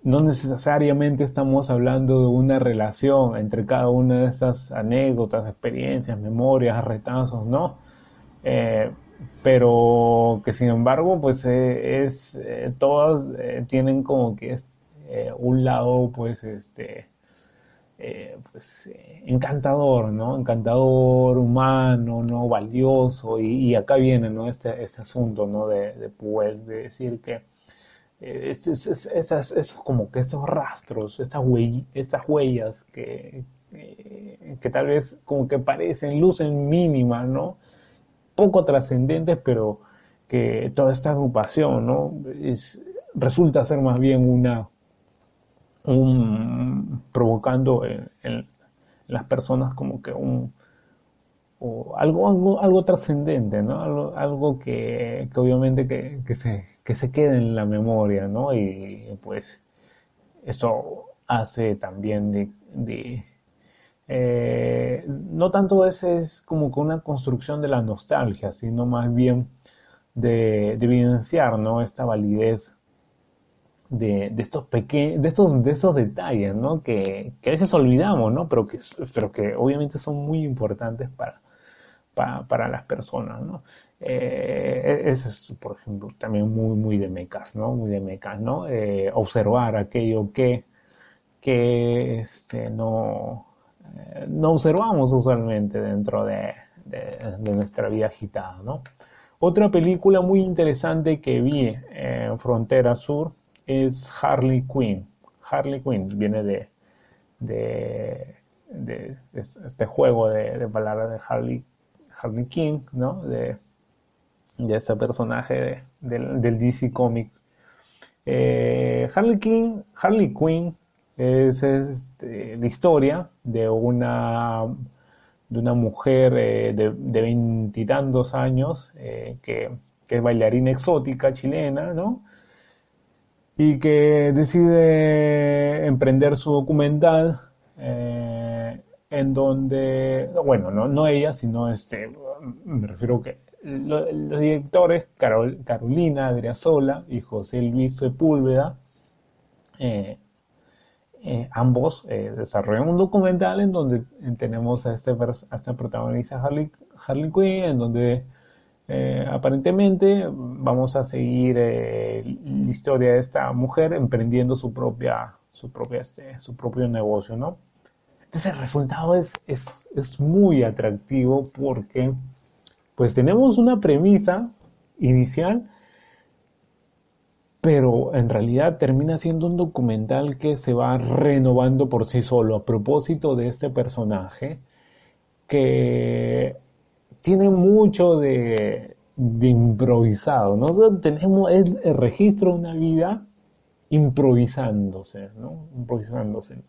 S1: no necesariamente estamos hablando de una relación entre cada una de estas anécdotas, experiencias, memorias, retazos, ¿no? Eh, pero que sin embargo pues eh, es eh, todas eh, tienen como que es, un lado pues este pues encantador no encantador humano no valioso y, acá viene no este, este asunto no de, de pues de decir que es, es, esas, como que estos rastros estas, estas huellas que, que tal vez como que parecen lucen mínimas no poco trascendentes, pero que toda esta agrupación, ¿no? resulta ser más bien una, un, provocando en, las personas como que un, o algo, algo, algo trascendente, ¿no? Algo, que, que, obviamente que, que, se, que se quede en la memoria, ¿no? Y pues esto hace también de eh, no tanto ese es como que una construcción de la nostalgia, sino más bien de, evidenciar ¿no? esta validez de, estos pequeños, de estos, de estos detalles, ¿no? Que, a veces olvidamos, ¿no? Pero que, pero que obviamente son muy importantes para, para, las personas, ¿no? Eh, eso es, por ejemplo, también muy, muy de mecas, ¿no? Muy de mecas, ¿no? Eh, observar aquello que, que este, no, no observamos usualmente dentro de, nuestra vida agitada, ¿no? Otra película muy interesante que vi en Frontera Sur es Harley Quinn. Harley Quinn viene de, este juego de, palabras de Harley, Harley King, ¿no? De, ese personaje del, DC Comics. Eh, Harley Quinn, Harley Quinn es este, la historia de una de una mujer eh, de veintitantos años eh, que, que, es bailarina exótica chilena, ¿no? Y que decide emprender su documental eh, en donde, bueno, no, no ella, sino este, me refiero que los directores Carolina Adriasola y José Luis Sepúlveda, eh, eh, ambos eh, desarrollan un documental en donde tenemos a, este, a esta protagonista Harley, Harley Quinn, en donde aparentemente vamos a seguir la historia de esta mujer emprendiendo su propia, su propia, este, su propio negocio, ¿no? Entonces el resultado es, es, es muy atractivo porque pues tenemos una premisa inicial, pero en realidad termina siendo un documental que se va renovando por sí solo a propósito de este personaje que tiene mucho de, improvisado, ¿no? Tenemos el, registro de una vida improvisándose, ¿no? Improvisándose.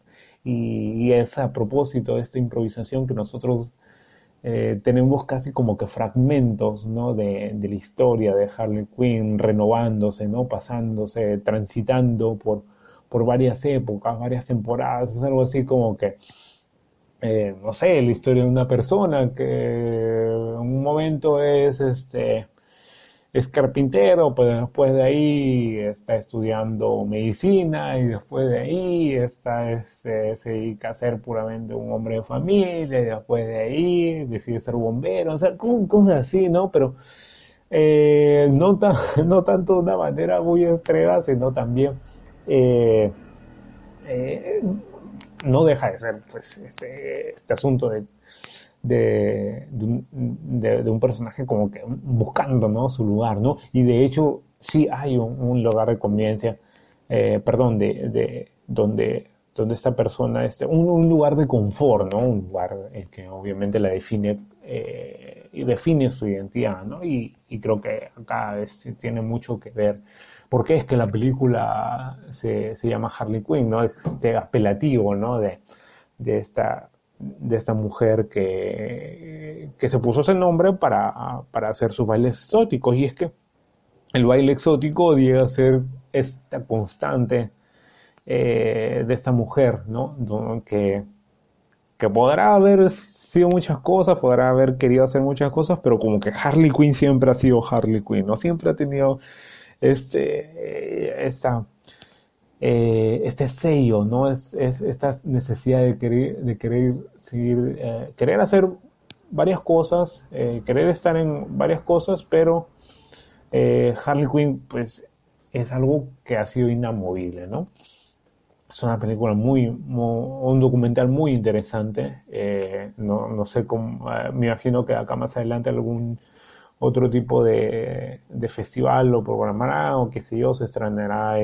S1: Y, y es a propósito de esta improvisación que nosotros eh, tenemos casi como que fragmentos ¿no? de, la historia de Harley Quinn renovándose, ¿no? pasándose, transitando por, varias épocas, varias temporadas, es algo así como que, eh, no sé, la historia de una persona que en un momento es este es carpintero, pero después de ahí está estudiando medicina y después de ahí está, este, se dedica a ser puramente un hombre de familia y después de ahí decide ser bombero, o sea, cosas así, ¿no? Pero eh, no, <laughs> no tanto de una manera muy extrema, sino también eh, eh, no deja de ser pues este, este asunto de de, de, un, personaje como que buscando ¿no? su lugar, ¿no? Y de hecho sí hay un, lugar de convivencia, eh, perdón, de, de, donde, donde esta persona, este, un, lugar de confort, ¿no? Un lugar que obviamente la define eh, y define su identidad, ¿no? Y, y creo que acá tiene mucho que ver. ¿Por qué es que la película se, se llama Harley Quinn, ¿no? Este apelativo, ¿no? De, de esta de esta mujer que, que se puso ese nombre para, para hacer sus bailes exóticos. Y es que el baile exótico llega a ser esta constante eh, de esta mujer, ¿no? Que, que podrá haber sido muchas cosas, podrá haber querido hacer muchas cosas, pero como que Harley Quinn siempre ha sido Harley Quinn, ¿no? Siempre ha tenido este, esta eh, este sello, ¿no? Es, esta necesidad de querer, de querer eh, querer hacer varias cosas, eh, querer estar en varias cosas, pero Harley Quinn, pues, es algo que ha sido inamovible, ¿no? Es una película muy, un documental muy interesante. no, no, sé cómo, me imagino que acá más adelante algún otro tipo de, de festival lo programará o qué sé yo, se estrenará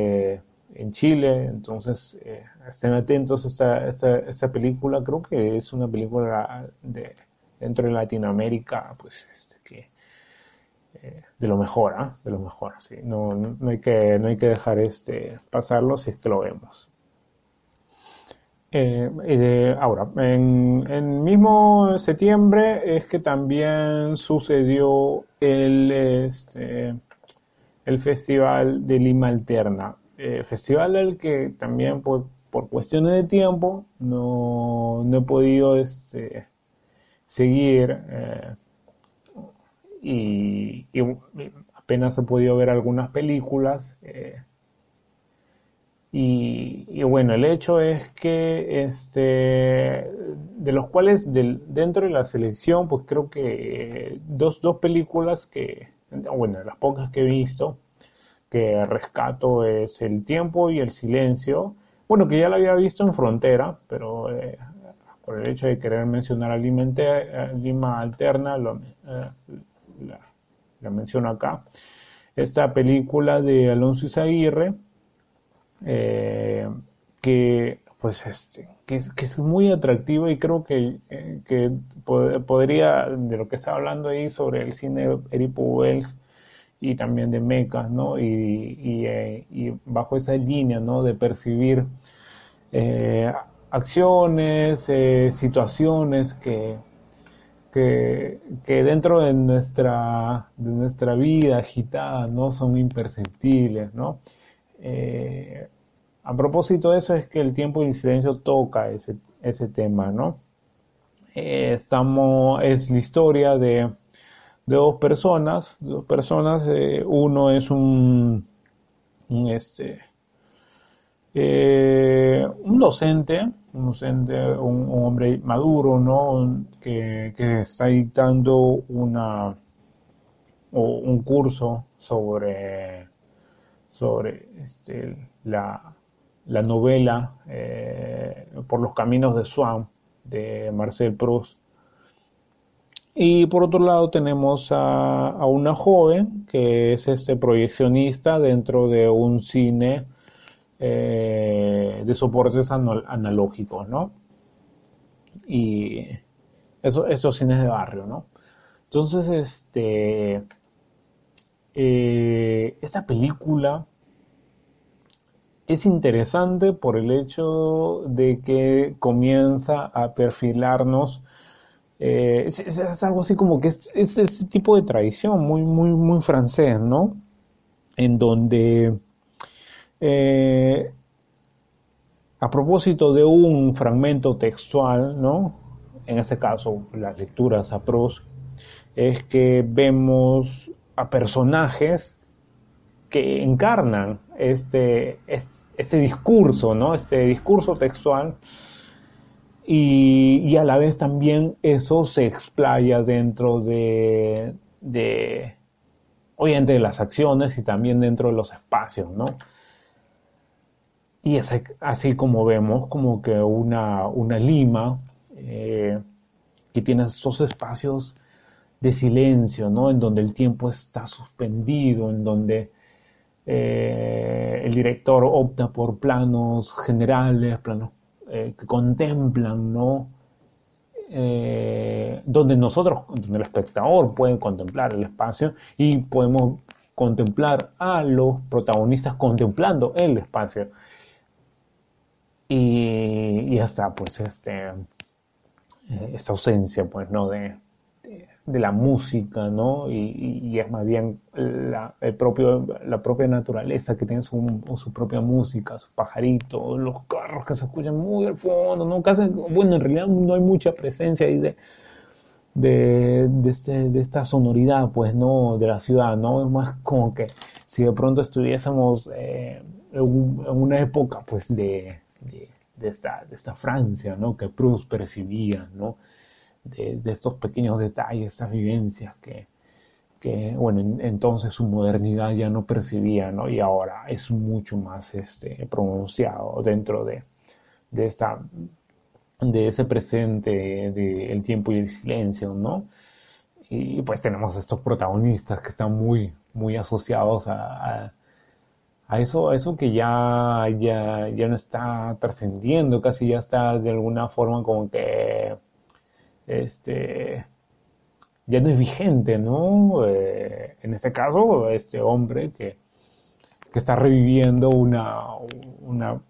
S1: en Chile, entonces eh, estén atentos a esta, esta, película, creo que es una película de, dentro de Latinoamérica, pues este, eh, de lo mejor, ¿ah? de lo mejor, sí, no, no, hay que, no hay que dejar este pasarlo si es que lo vemos. Eh, ahora, en, en mismo septiembre es que también sucedió el, este, el Festival de Lima Alterna. Eh, festival al que también por, por cuestiones de tiempo no, no he podido este, seguir eh, y, apenas he podido ver algunas películas eh, y, bueno el hecho es que este de los cuales del, dentro de la selección pues creo que dos, dos películas que bueno las pocas que he visto que rescato es el tiempo y el silencio. Bueno, que ya la había visto en Frontera, pero eh, por el hecho de querer mencionar a Lima, Alterna, lo, eh, la, menciono acá. Esta película de Alonso Izaguirre, eh, que pues este, que, es muy atractiva y creo que, que podría, de lo que está hablando ahí sobre el cine Eripo Wells, y también de mecas, ¿no? Y, eh, y, bajo esa línea, ¿no? De percibir eh, acciones, eh, situaciones que, que, que, dentro de nuestra, de nuestra vida agitada, ¿no? Son imperceptibles, ¿no? a propósito de eso es que el tiempo y el silencio toca ese, ese tema, ¿no? estamos, es la historia de de dos personas, dos personas, eh, uno es un, este, eh, un docente, un docente, un, hombre maduro, ¿no? Que, está dictando una, o un curso sobre, sobre este, la, la novela eh, Por los caminos de Swan de Marcel Proust y por otro lado tenemos a, una joven que es este proyeccionista dentro de un cine eh, de soportes analógicos, ¿no? Y eso, estos cines de barrio, ¿no? Entonces, este, eh, esta película es interesante por el hecho de que comienza a perfilarnos eh, es, algo así como que es, ese tipo de tradición muy, muy, muy francés, ¿no? En donde, eh, a propósito de un fragmento textual, ¿no? En este caso, las lecturas a pros, es que vemos a personajes que encarnan este, este, este discurso, ¿no? Este discurso textual y, a la vez también eso se explaya dentro de, de, obviamente, de las acciones y también dentro de los espacios, ¿no? Y es así como vemos como que una, una lima eh, que tiene esos espacios de silencio, ¿no? En donde el tiempo está suspendido, en donde eh, el director opta por planos generales, planos eh, que contemplan, ¿no? Eh, donde nosotros, donde el espectador puede contemplar el espacio y podemos contemplar a los protagonistas contemplando el espacio. Y, hasta pues este eh, esta ausencia pues no de la música, ¿no? Y, es más bien la, el propio, la propia naturaleza que tiene su, su, propia música, sus pajaritos, los carros que se escuchan muy al fondo, ¿no? Casi, bueno, en realidad no hay mucha presencia ahí de, de, de, este, de esta sonoridad, pues, ¿no? De la ciudad, ¿no? Es más como que si de pronto estuviésemos eh, en, una época, pues, de, de, esta, de esta Francia, ¿no? Que Proust percibía, ¿no? De, estos pequeños detalles, esas vivencias que, que bueno, entonces su modernidad ya no percibía, ¿no? Y ahora es mucho más este, pronunciado dentro de, de, esta, de ese presente del tiempo y el silencio, ¿no? Y pues tenemos estos protagonistas que están muy, muy asociados a, a, eso, eso que ya, ya, ya no está trascendiendo, casi ya está de alguna forma como que este, ya no es vigente, ¿no? Eh, en este caso, este hombre que, que está reviviendo una, una,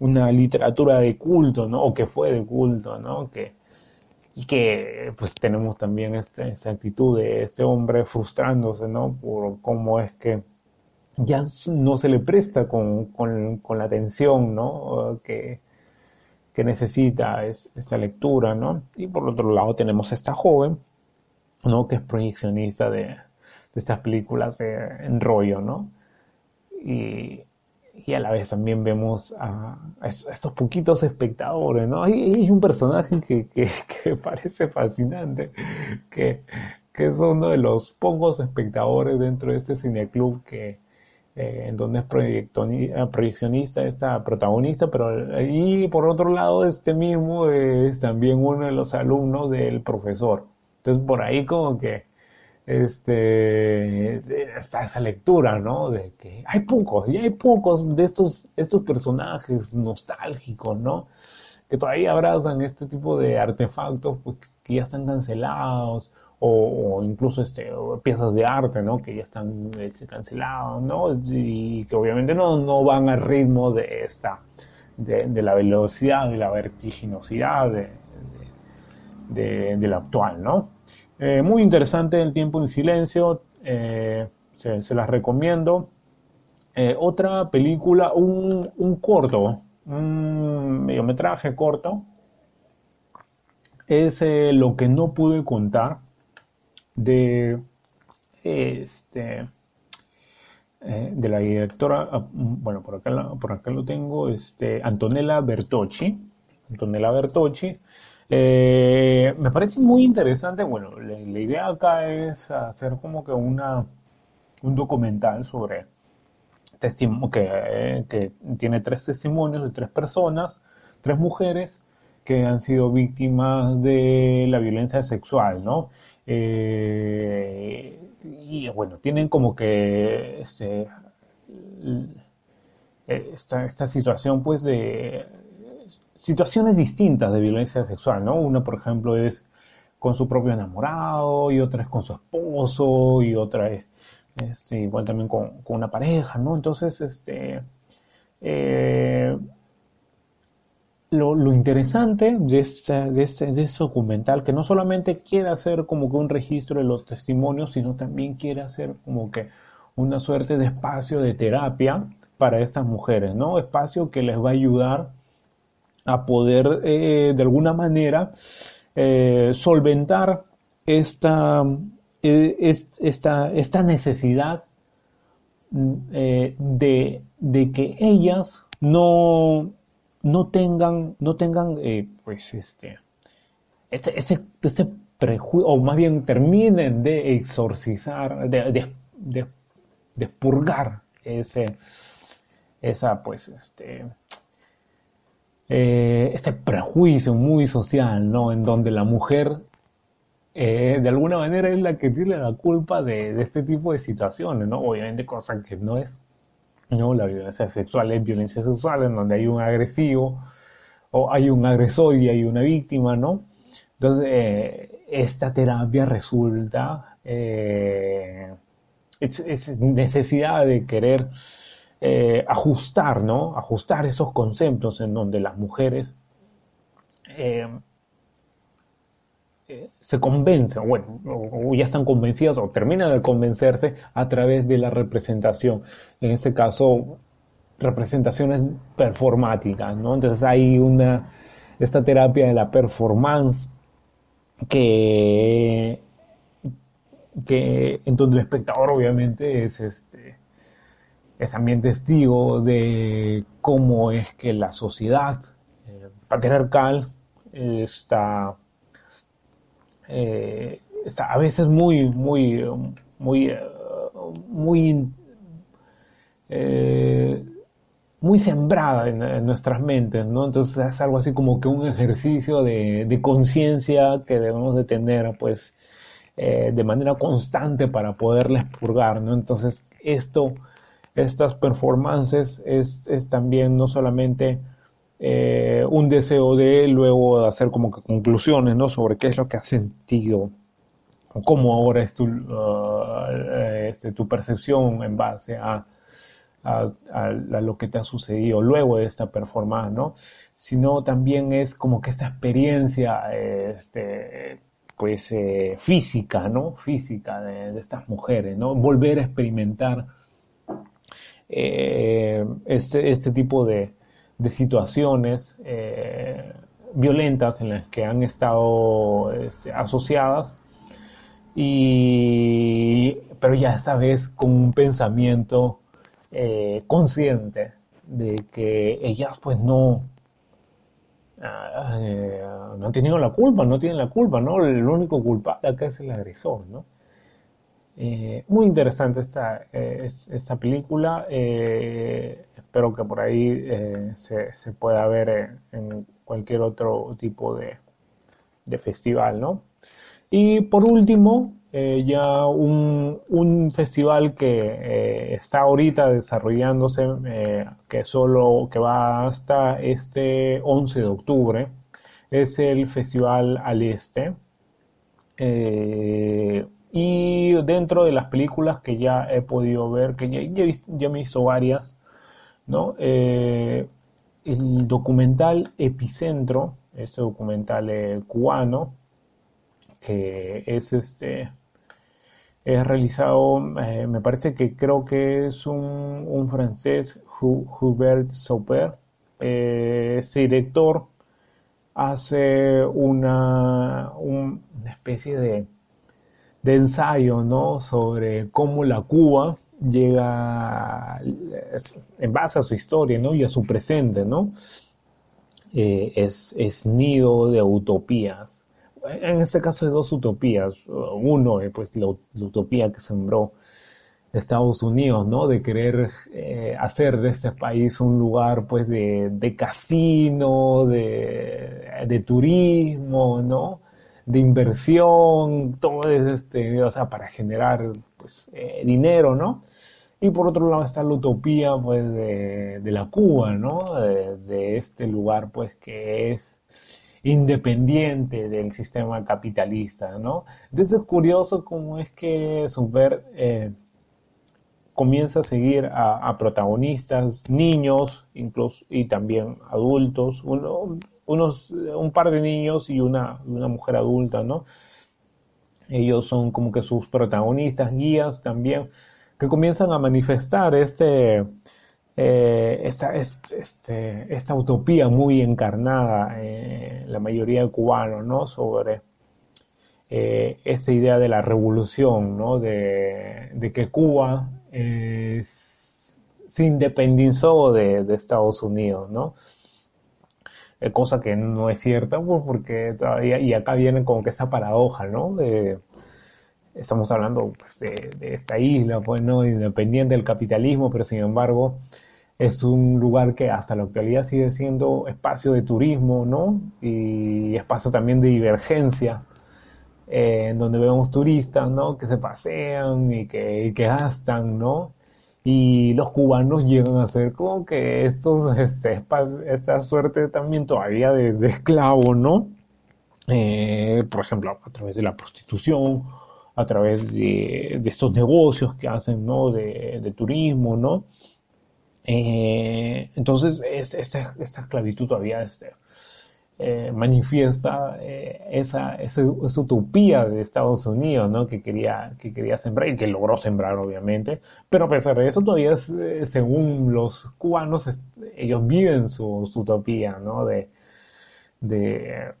S1: una, literatura de culto, ¿no? O que fue de culto, ¿no? Que, y que pues tenemos también este, esta actitud de este hombre frustrándose, ¿no? Por cómo es que ya no se le presta con, con, con la atención, ¿no? Que, que necesita es, esta lectura, ¿no? Y por otro lado tenemos a esta joven, ¿no? Que es proyeccionista de, estas películas de, en rollo, ¿no? Y, a la vez también vemos a, estos poquitos espectadores, ¿no? Hay, un personaje que, que, <laughs> parece fascinante, que, que es uno de los pocos espectadores dentro de este cineclub que, eh, en donde es eh, proyeccionista esta protagonista, pero ahí por otro lado este mismo es también uno de los alumnos del profesor. Entonces por ahí como que este está esa lectura, ¿no? De que hay pocos, y hay pocos de estos, estos personajes nostálgicos, ¿no? Que todavía abrazan este tipo de artefactos pues, que ya están cancelados o, incluso este, piezas de arte, ¿no? Que ya están este, canceladas, ¿no? Y que obviamente no, no van al ritmo de esta, de, la velocidad, de la vertiginosidad de, de, la actual, ¿no? Eh, muy interesante El tiempo en silencio, eh, se, las recomiendo. Eh, otra película, un, un corto, un mediometraje corto, es Lo que no pude contar de este eh, de la directora, ah, bueno, por acá, por acá lo tengo, este, Antonella Bertocci. Antonella Bertocci. Eh, me parece muy interesante, bueno, la, idea acá es hacer como que una, un documental sobre que, que tiene tres testimonios de tres personas, tres mujeres que han sido víctimas de la violencia sexual, ¿no? Eh, y bueno, tienen como que este, esta, esta, situación pues de situaciones distintas de violencia sexual, ¿no? Una, por ejemplo, es con su propio enamorado y otra es con su esposo y otra es, igual también con, una pareja, ¿no? Entonces, este... Eh, lo, interesante de este, de, este, de este documental, que no solamente quiere hacer como que un registro de los testimonios, sino también quiere hacer como que una suerte de espacio de terapia para estas mujeres, ¿no? Espacio que les va a ayudar a poder eh, de alguna manera eh, solventar esta, eh, esta, esta, necesidad mm, de, de que ellas no, no tengan, no tengan, eh, pues, este, ese, prejuicio, o más bien terminen de exorcizar, de, de, de, purgar ese, esa, pues, este, eh, este prejuicio muy social, ¿no? En donde la mujer, eh, de alguna manera, es la que tiene la culpa de, de este tipo de situaciones, ¿no? Obviamente, cosa que no es ¿no? La violencia sexual es violencia sexual en donde hay un agresivo o hay un agresor y hay una víctima, ¿no? Entonces, eh, esta terapia resulta eh, es, necesidad de querer eh, ajustar, ¿no? Ajustar esos conceptos en donde las mujeres se convencen, bueno, o, ya están convencidas o terminan de convencerse a través de la representación. En este caso, representaciones performáticas, ¿no? Entonces hay una, esta terapia de la performance que, que en donde el espectador obviamente es este, es también testigo de cómo es que la sociedad eh, patriarcal está eh, está a veces muy, muy, muy, eh, muy, eh, muy sembrada en, nuestras mentes, ¿no? Entonces es algo así como que un ejercicio de, conciencia que debemos de tener, pues, de manera constante para poderles purgar, ¿no? Entonces esto, estas performances es, es también no solamente un deseo de luego hacer como que conclusiones, ¿no? Sobre qué es lo que ha sentido, cómo ahora es tu, uh, este, tu percepción en base a, a, lo que te ha sucedido luego de esta performance, ¿no? Sino también es como que esta experiencia, este, pues eh, física, ¿no? Física de, estas mujeres, ¿no? Volver a experimentar eh, este, este tipo de, de situaciones eh, violentas en las que han estado este, asociadas y pero ya esta vez con un pensamiento eh, consciente de que ellas pues no ah, eh, no han tenido la culpa, no tienen la culpa, ¿no? El único culpable acá es el agresor, ¿no? Muy interesante esta, esta película. Espero que por ahí se, se, pueda ver en, cualquier otro tipo de, de, festival, ¿no? Y por último, ya un, un, festival que está ahorita desarrollándose, que solo que va hasta este 11 de octubre, es el Festival al Este Eh, y dentro de las películas que ya he podido ver, que ya, ya, ya me visto varias, ¿no? Eh, el documental Epicentro, este documental eh, cubano, que es este es realizado, eh, me parece que creo que es un, un francés, Hu- Hubert Sauper. Este director hace una, un- una especie de, de ensayo, ¿no? Sobre cómo la Cuba llega en base a su historia, ¿no? Y a su presente, ¿no? Eh, es, es nido de utopías. En este caso hay dos utopías. Uno, eh, pues la, la utopía que sembró Estados Unidos, ¿no? De querer eh, hacer de este país un lugar, pues, de, de casino, de, de turismo, ¿no? De inversión, todo es este, o sea, para generar, pues, eh, dinero, ¿no? Y por otro lado está la utopía, pues, de, de la Cuba, ¿no? De, este lugar, pues, que es independiente del sistema capitalista, ¿no? Entonces es curioso cómo es que Subver eh, comienza a seguir a, protagonistas, niños, incluso, y también adultos, uno- unos, un par de niños y una, una mujer adulta, ¿no? Ellos son como que sus protagonistas, guías también, que comienzan a manifestar este, eh, esta, es- este, esta utopía muy encarnada en la mayoría de cubanos, ¿no? Sobre eh, esta idea de la revolución, ¿no? De, de que Cuba eh, se independizó de, de Estados Unidos, ¿no? Eh, cosa que no es cierta, pues, porque todavía, y acá viene como que esa paradoja, ¿no? De, estamos hablando pues, de, esta isla, pues, ¿no? Independiente del capitalismo, pero sin embargo es un lugar que hasta la actualidad sigue siendo espacio de turismo, ¿no? Y espacio también de divergencia, eh, en donde vemos turistas, ¿no? Que se pasean y que, y que gastan, ¿no? Y los cubanos llegan a ser como que estos, este, esta suerte también todavía de, de esclavo, ¿no? Eh, por ejemplo, a través de la prostitución, a través de, de estos negocios que hacen, ¿no? De, de turismo, ¿no? Eh, entonces, es- esta, esta esclavitud todavía este, eh, manifiesta eh, esa, esa, esa utopía de Estados Unidos, ¿no? Que quería, que quería sembrar y que logró sembrar, obviamente. Pero a pesar de eso, todavía, según los cubanos, ellos viven su, su utopía, ¿no? De, de,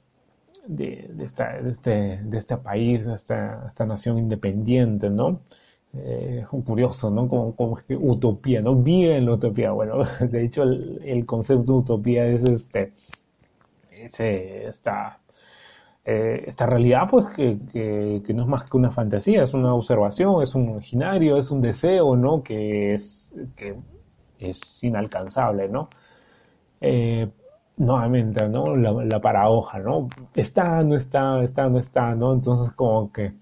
S1: este, de este país, de esta, nación independiente, ¿no? Eh, curioso, ¿no? Como, como utopía, ¿no? Vive en la utopía. Bueno, <laughs> de hecho, el, concepto de utopía es este, esta, eh, esta realidad, pues, que, no es más que una fantasía, es una observación, es un imaginario, es un deseo, ¿no? Que es, que es inalcanzable, ¿no? Eh, nuevamente, ¿no? La, la paradoja, ¿no? Está, no está, está, no está, ¿no? Entonces, como que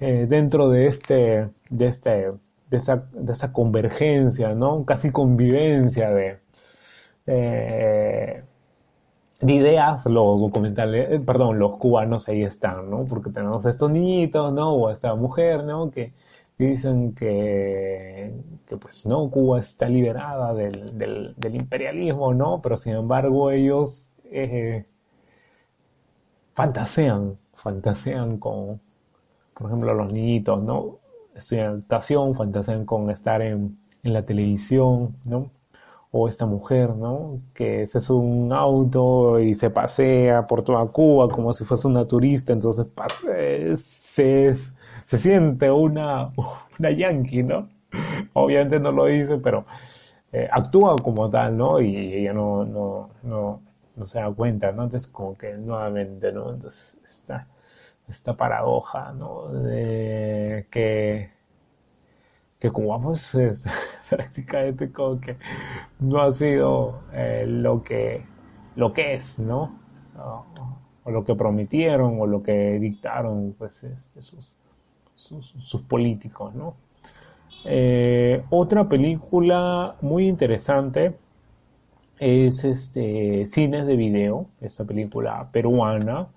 S1: eh, dentro de este, de este, de esa, de esa convergencia, ¿no? Casi convivencia de, eh, de ideas, los documentales, eh, perdón, los cubanos ahí están, ¿no? Porque tenemos a estos niñitos, ¿no? O esta mujer, ¿no? Que dicen que, que pues, ¿no? Cuba está liberada del, del, imperialismo, ¿no? Pero sin embargo ellos eh, fantasean, fantasean con, por ejemplo, los niñitos, ¿no? Estudian fantasean con estar en, en la televisión, ¿no? O esta mujer, ¿no? Que se sube un auto y se pasea por toda Cuba como si fuese una turista, entonces pase- se, se siente una, una yankee, ¿no? Obviamente no lo dice, pero eh, actúa como tal, ¿no? Y ella no, no, no, no se da cuenta, ¿no? Entonces como que nuevamente, ¿no? Entonces esta, esta paradoja, ¿no? De que, que Cuba pues <laughs> es prácticamente como que no ha sido eh, lo que, lo que es, ¿no? O, o lo que prometieron o lo que dictaron pues este, sus, sus, políticos, ¿no? Eh, otra película muy interesante es este Cines de Video, esta película peruana,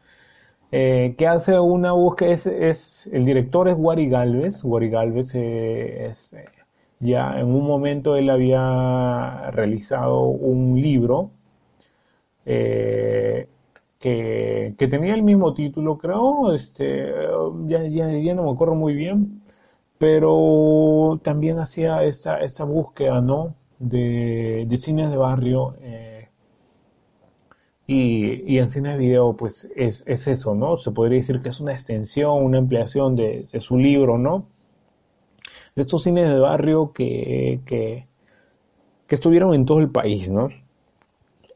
S1: eh, que hace una búsqueda, es, es, el director es Wari Galvez, Wari Galvez eh, es, ya en un momento él había realizado un libro que, tenía el mismo título, creo, este, ya, ya, ya, no me acuerdo muy bien, pero también hacía esta, esta búsqueda, ¿no? De, de cines de barrio. Y, y, en cine de video, pues es, es, eso, ¿no? Se podría decir que es una extensión, una ampliación de, de su libro, ¿no? De estos cines de barrio que, que, que, estuvieron en todo el país, ¿no?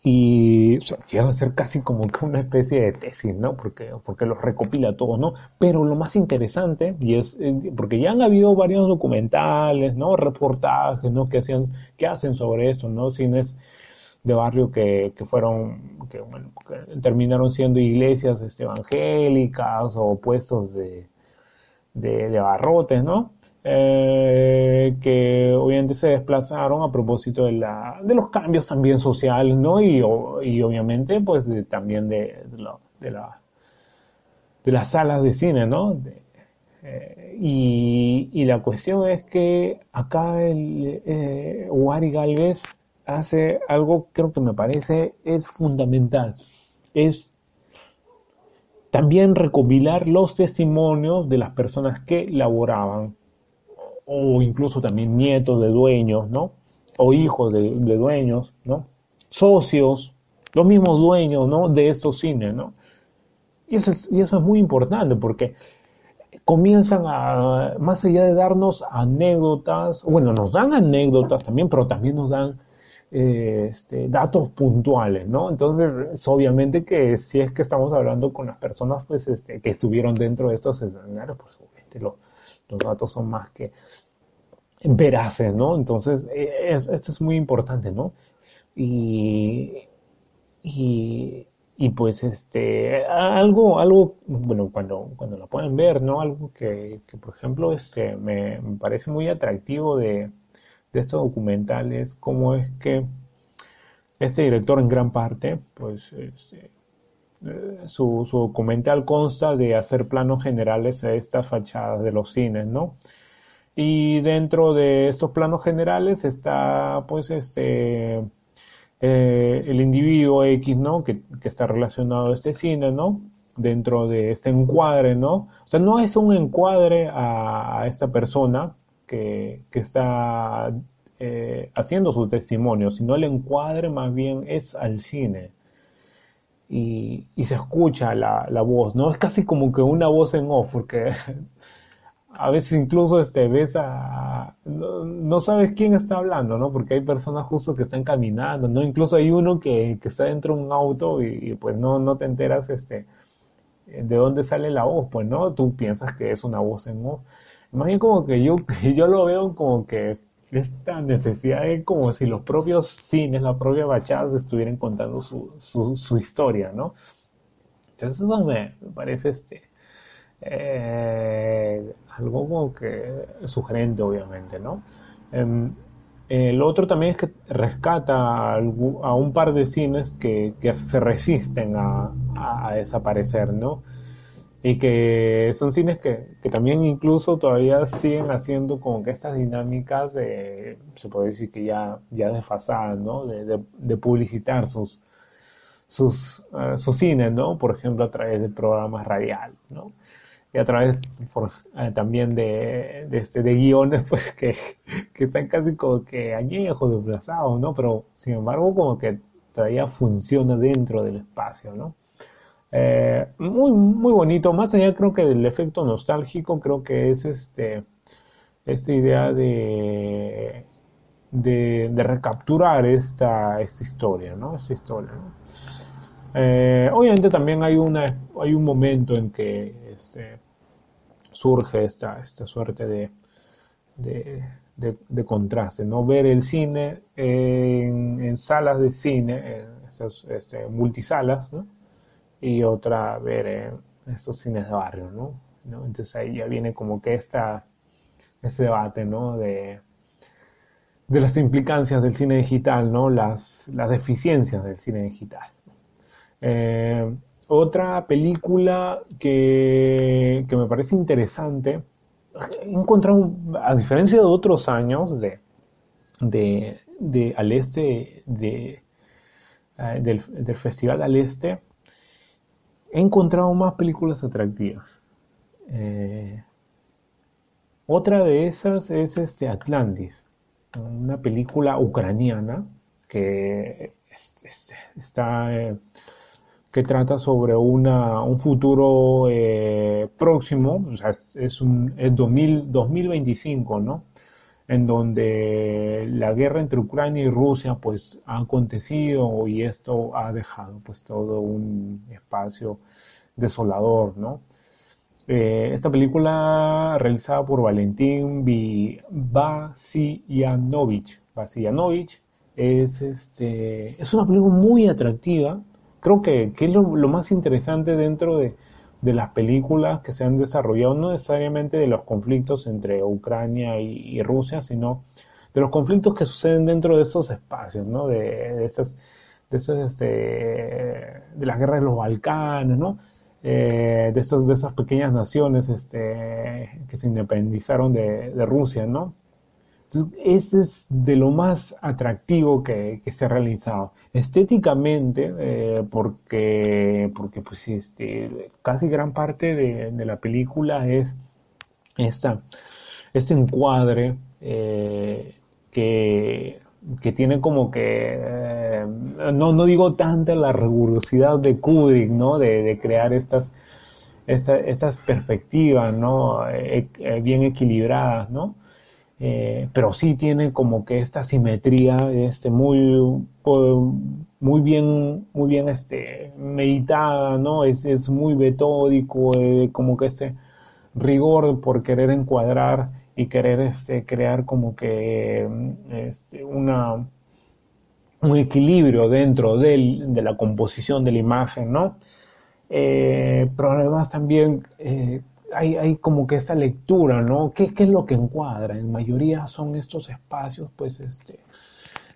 S1: Y o llega a ser casi como que una especie de tesis, ¿no? Porque, porque los recopila todos, ¿no? Pero lo más interesante, y es, eh, porque ya han habido varios documentales, ¿no? Reportajes, ¿no? Que, hacían, que hacen sobre esto, ¿no? Cines de barrio que, que fueron, que, bueno, que terminaron siendo iglesias este, evangélicas o puestos de, de, de barrotes, ¿no? Eh, que obviamente se desplazaron a propósito de, la, de los cambios también sociales, ¿no? Y, y obviamente, pues, también de, de, de, la, de las salas de cine, ¿no? Eh, y, y, la cuestión es que acá el eh, Galvez hace algo creo que me parece es fundamental. Es también recopilar los testimonios de las personas que laboraban o incluso también nietos de dueños, ¿no? O hijos de, dueños, ¿no? Socios, los mismos dueños, ¿no? De estos cines, ¿no? Y eso es, y eso es muy importante porque comienzan a, más allá de darnos anécdotas, bueno, nos dan anécdotas también, pero también nos dan este, datos puntuales, ¿no? Entonces, obviamente que si es que estamos hablando con las personas pues, este, que estuvieron dentro de estos escenarios, pues obviamente los datos son más que veraces, ¿no? Entonces, esto es muy importante, ¿no? Y, y, pues, este, algo, algo, bueno, cuando, cuando lo pueden ver, ¿no? Algo que, que por ejemplo, este, me, me parece muy atractivo de, de estos documentales, cómo es que este director en gran parte, pues este, eh, su, documental consta de hacer planos generales a estas fachadas de los cines, ¿no? Y dentro de estos planos generales está, pues, este, eh, el individuo X, ¿no? Que, está relacionado a este cine, ¿no? Dentro de este encuadre, ¿no? O sea, no es un encuadre a esta persona, que, está eh, haciendo su testimonio, sino el encuadre más bien es al cine. Y, se escucha la, voz, ¿no? Es casi como que una voz en off, porque <laughs> a veces incluso este, ves a... No, sabes quién está hablando, ¿no? Porque hay personas justo que están caminando, ¿no? Incluso hay uno que, está dentro de un auto y, pues no, no te enteras este, de dónde sale la voz, pues, ¿no? Tú piensas que es una voz en off. Más como que yo, <laughs> yo lo veo como que esta necesidad de como si los propios cines, las propias bachadas estuvieran contando su, su, historia, ¿no? Entonces eso me parece este eh, algo como que sugerente, obviamente, ¿no? Em, lo otro también es que rescata a, un par de cines que, que se resisten a, a, desaparecer, ¿no? Y que son cines que, que, también incluso todavía siguen haciendo como que estas dinámicas de, se puede decir que ya, ya desfasadas, ¿no? De, de, publicitar sus, sus, uh, sus cines, ¿no? Por ejemplo, a través de programas radiales, ¿no? Y a través uh, también de, de, este, de guiones, <laughs> pues, que, que están casi como que añejos, desplazados, ¿no? Pero, sin embargo, como que todavía funciona dentro del espacio, ¿no? Eh, muy, muy bonito, más allá creo que del efecto nostálgico, creo que es este, esta idea de, de, recapturar esta, esta historia, ¿no? Esta historia, eh, obviamente también hay, una, hay un momento en que este, surge esta, esta suerte de, de, contraste, ¿no? Ver el cine en, salas de cine, en este, multisalas. Y otra ver eh, estos cines de barrio, ¿no? Entonces ahí ya viene como que esta, este debate, ¿no? De, de las implicancias del cine digital, ¿no? Las, las deficiencias del cine digital. Eh, otra película que, que me parece interesante, he encontrado, a diferencia de otros años de, de, al este de, eh, del, del Festival al Este, he encontrado más películas atractivas. Eh, otra de esas es este Atlantis, una película ucraniana que es- es- está eh, que trata sobre una, un futuro eh, próximo, o sea, es, es un, es 2000 2025, ¿no? En donde la guerra entre Ucrania y Rusia pues ha acontecido y esto ha dejado pues todo un espacio desolador, ¿no? Eh, esta película realizada por Valentín Vi- Vasiyanovich, Vasiyanovich es, este, es una película muy atractiva. Creo que, que es lo más interesante dentro de, de las películas que se han desarrollado, no necesariamente de los conflictos entre Ucrania y, Rusia, sino de los conflictos que suceden dentro de esos espacios, ¿no? De, de esas, de esas, este, de las guerras de los Balcanes, ¿no? Eh, de estas, de esas pequeñas naciones, este, que se independizaron de, de Rusia, ¿no? Ese es de lo más atractivo que, que se ha realizado. Estéticamente, eh, porque, porque pues, este, casi gran parte de, de la película es esta, este encuadre eh, que, que tiene como que, eh, no, no digo tanta la rigurosidad de Kubrick, ¿no? De, de crear estas, esta- estas perspectivas, ¿no? Bien equilibradas, ¿no? Eh, pero sí tiene como que esta simetría este, muy, po- muy bien, muy bien este, meditada, ¿no? Es, es muy metódico, eh, como que este rigor por querer encuadrar y querer este, crear como que este, una, un equilibrio dentro de la composición de la imagen, ¿no? Eh, pero además también eh, hay, hay como que esta lectura, ¿no? ¿Qué, qué es lo que encuadra? En mayoría son estos espacios, pues, este,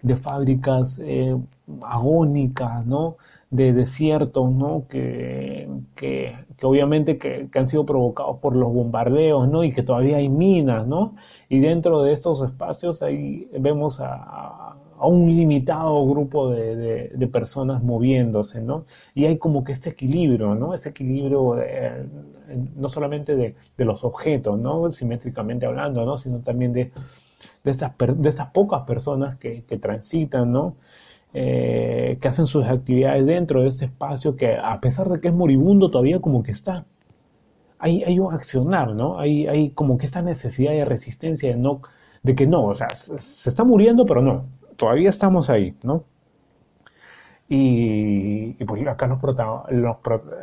S1: de fábricas eh, agónicas, ¿no? De desiertos, ¿no? Que, que, que obviamente que, que han sido provocados por los bombardeos, ¿no? Y que todavía hay minas, ¿no? Y dentro de estos espacios ahí vemos a un limitado grupo de, de- personas moviéndose, ¿no? Y hay como que este equilibrio, ¿no? Este equilibrio eh, no solamente de, los objetos, ¿no? Simétricamente hablando, ¿no? Sino también de, esas, de esas pocas personas que, que transitan, ¿no? Eh, que hacen sus actividades dentro de este espacio que a pesar de que es moribundo todavía como que está. Hay, hay un accionar, ¿no? Hay, hay como que esta necesidad de resistencia, de, no, de que no, o sea, se, se está muriendo, pero no, todavía estamos ahí, ¿no? Y, pues acá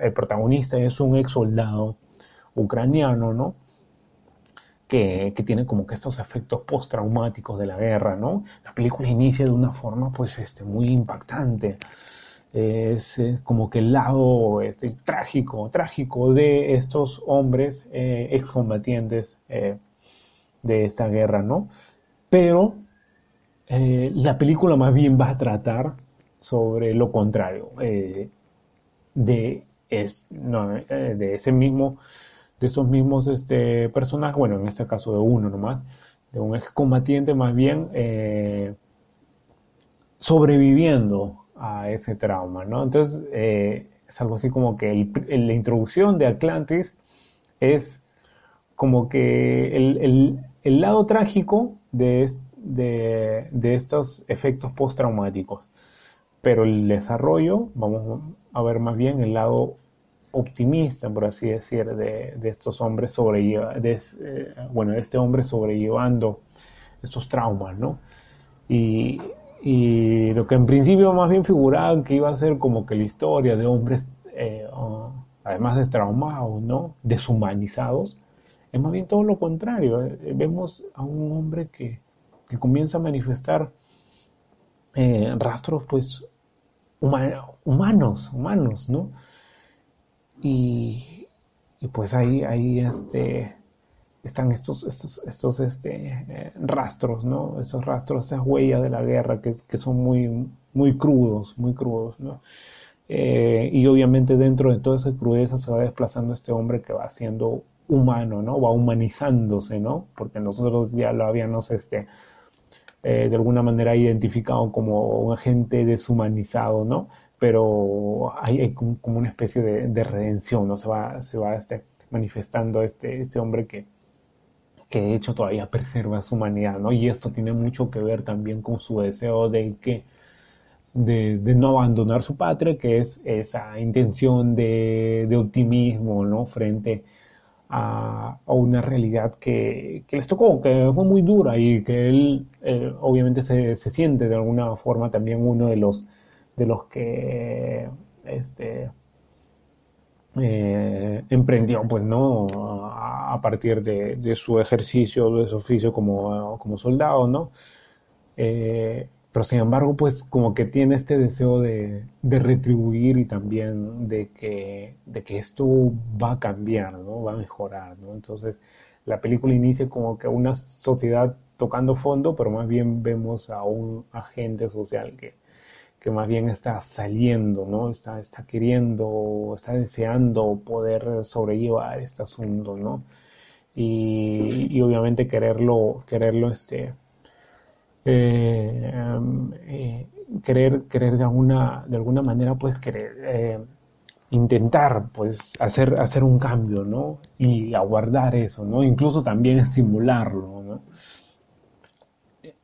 S1: el protagonista es un ex soldado ucraniano, ¿no? que, tiene como que estos efectos postraumáticos de la guerra, ¿no? La película inicia de una forma, pues, este, muy impactante. Es como que el lado este, trágico, trágico de estos hombres eh, excombatientes eh, de esta guerra, ¿no? Pero eh, la película más bien va a tratar sobre lo contrario, eh, de, es- no, eh, de ese mismo de esos mismos este, personajes, bueno, en este caso de uno nomás, de un excombatiente más bien sobreviviendo a ese trauma, ¿no? Entonces, es algo así como que la introducción de Atlantis es como que el, el- el lado trágico de, es- de, de estos efectos postraumáticos, pero el desarrollo, vamos a ver más bien el lado optimista, por así decir, de, de estos hombres sobrelleva, eh, bueno, de este hombre sobrellevando estos traumas, ¿no? Y, y lo que en principio más bien figuraba que iba a ser como que la historia de hombres, eh, oh, además de traumados, ¿no? Deshumanizados, es más bien todo lo contrario. eh, Vemos a un hombre que, que comienza a manifestar eh, rastros, pues, huma- humanos, humanos, ¿no? Y, y pues ahí, ahí este, están estos, estos, estos este, eh, rastros, ¿no? Esos rastros, esas huellas de la guerra que, que son muy, muy crudos, muy crudos, ¿no? Eh, y obviamente dentro de toda esa crudeza se va desplazando este hombre que va siendo humano, ¿no? Va humanizándose, ¿no? Porque nosotros ya lo habíamos, este, eh, de alguna manera identificado como un agente deshumanizado, ¿no? Pero hay, como, una especie de, redención, ¿no? Se va, se va este, manifestando este, este hombre que, que de hecho todavía preserva su humanidad, ¿no? Y esto tiene mucho que ver también con su deseo de que de, no abandonar su patria, que es esa intención de, optimismo, ¿no? Frente a, una realidad que, les tocó, que fue muy dura y que él eh, obviamente se, siente de alguna forma también uno de los, de los que este, eh, emprendió, pues, ¿no? A, partir de, su ejercicio, de su oficio como, como soldado, ¿no? Eh, pero sin embargo, pues como que tiene este deseo de, retribuir y también de que, de que esto va a cambiar, ¿no? Va a mejorar, ¿no? Entonces, la película inicia como que una sociedad tocando fondo, pero más bien vemos a un agente social que, más bien está saliendo, ¿no? Está, queriendo, está deseando poder sobrellevar este asunto, ¿no? Y obviamente quererlo, quererlo, este, eh, eh, querer, querer de alguna, de alguna manera, pues, querer, eh, intentar, pues, hacer, hacer un cambio, ¿no? Y aguardar eso, ¿no? Incluso también estimularlo, ¿no?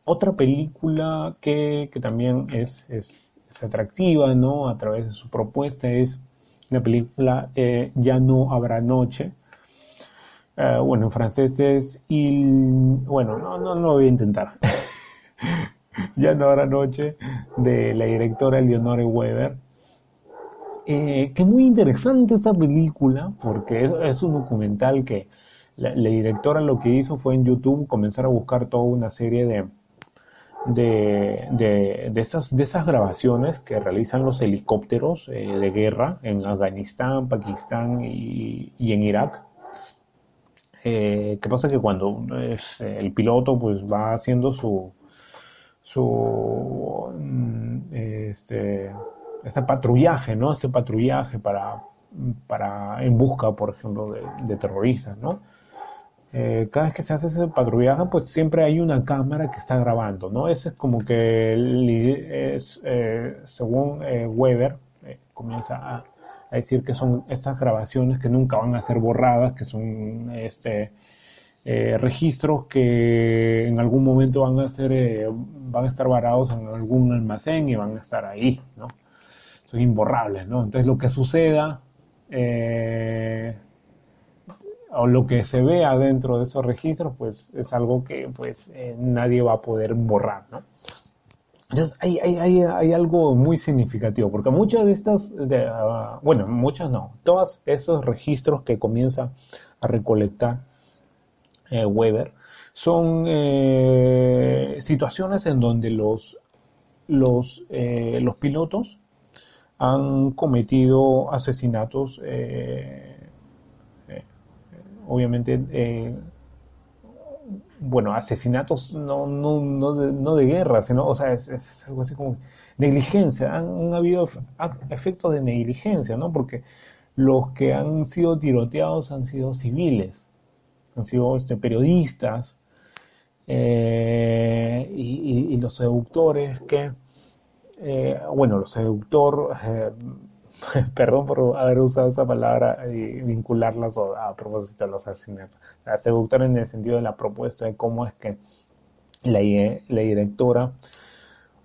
S1: Otra película que, que también es, es, atractiva, ¿no? A través de su propuesta es la película Ya no habrá noche. bueno, en francés es y bueno, no, no, no lo voy a intentar. <laughs> ya no habrá noche, de la directora Leonore Weber. Eh, que muy interesante esta película, porque es, un documental que la, directora lo que hizo fue en YouTube comenzar a buscar toda una serie de, de, de, de, esas, de esas grabaciones que realizan los helicópteros eh, de guerra en Afganistán, Pakistán y, en Irak. Eh, ¿Qué pasa? Que cuando el piloto pues va haciendo su, su mm, este, este patrullaje, ¿no? Este patrullaje para, para en busca, por ejemplo, de, terroristas, ¿no? Eh, cada vez que se hace ese patrullaje, pues siempre hay una cámara que está grabando, ¿no? Ese es como que, eh, según eh, Weber, comienza a, a, decir que son estas grabaciones que nunca van a ser borradas, que son este, eh, registros que en algún momento van a ser, eh, van a estar varados en algún almacén y van a estar ahí, ¿no? Son imborrables, ¿no? Entonces lo que suceda eh, o lo que se vea dentro de esos registros, pues es algo que pues nadie va a poder borrar, ¿no? Entonces hay, hay, hay, hay, algo muy significativo, porque muchas de estas, de, ah, bueno, muchas no, todos esos registros que comienza a recolectar eh, Weber, son eh, situaciones en donde los, los, eh, los pilotos han cometido asesinatos, obviamente, bueno, asesinatos no, no, no, de, no de guerra, sino, o sea, es, algo así como negligencia, han, habido efectos de negligencia, ¿no? Porque los que han sido tiroteados han sido civiles han sido este, periodistas eh, y, los seductores que, eh, bueno, los seductor, eh, <laughs> perdón por haber usado esa palabra y vincularlas a, propósito de los asesinatos, seductor en el sentido de la propuesta de cómo es que la, la directora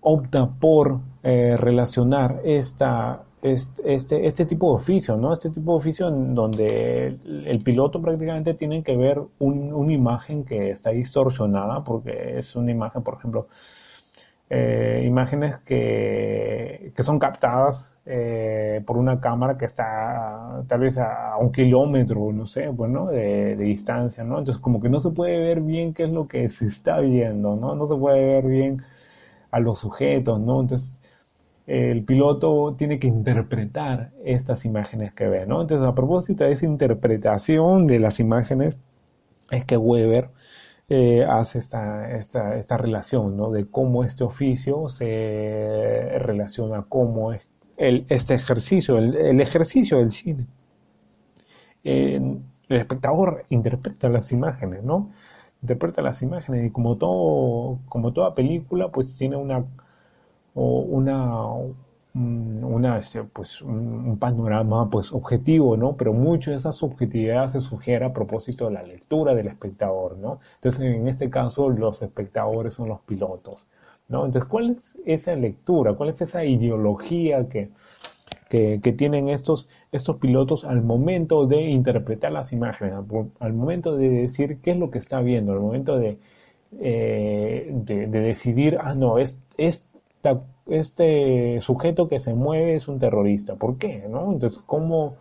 S1: opta por relacionar esta este, este tipo de oficio, ¿no? Este tipo de oficio en donde el, piloto prácticamente tiene que ver una imagen que está distorsionada, porque es una imagen, por ejemplo, eh, imágenes que, que, son captadas eh, por una cámara que está tal vez a, un kilómetro, no sé, bueno, de, de, distancia, ¿no? Entonces como que no se puede ver bien qué es lo que se está viendo, ¿no? No se puede ver bien a los sujetos, ¿no? Entonces el piloto tiene que interpretar estas imágenes que ve, ¿no? Entonces, a propósito de esa interpretación de las imágenes, es que Weber eh, hace esta, esta, esta relación, ¿no? De cómo este oficio se relaciona, cómo es, el, este ejercicio, el, ejercicio del cine. el espectador interpreta las imágenes, ¿no? Interpreta las imágenes y como todo, como toda película, pues tiene una, una, una este, pues un, panorama pues objetivo, ¿no? Pero mucho de esa subjetividad se sugiere a propósito de la lectura del espectador, ¿no? Entonces, en este caso, los espectadores son los pilotos, ¿no? Entonces, ¿cuál es esa lectura? ¿Cuál es esa ideología que, que, tienen estos, estos pilotos al momento de interpretar las imágenes, al, momento de decir qué es lo que está viendo, al momento de, eh, de, decidir, ah, no, es, este sujeto que se mueve es un terrorista. ¿Por qué? ¿no? Entonces, ¿cómo,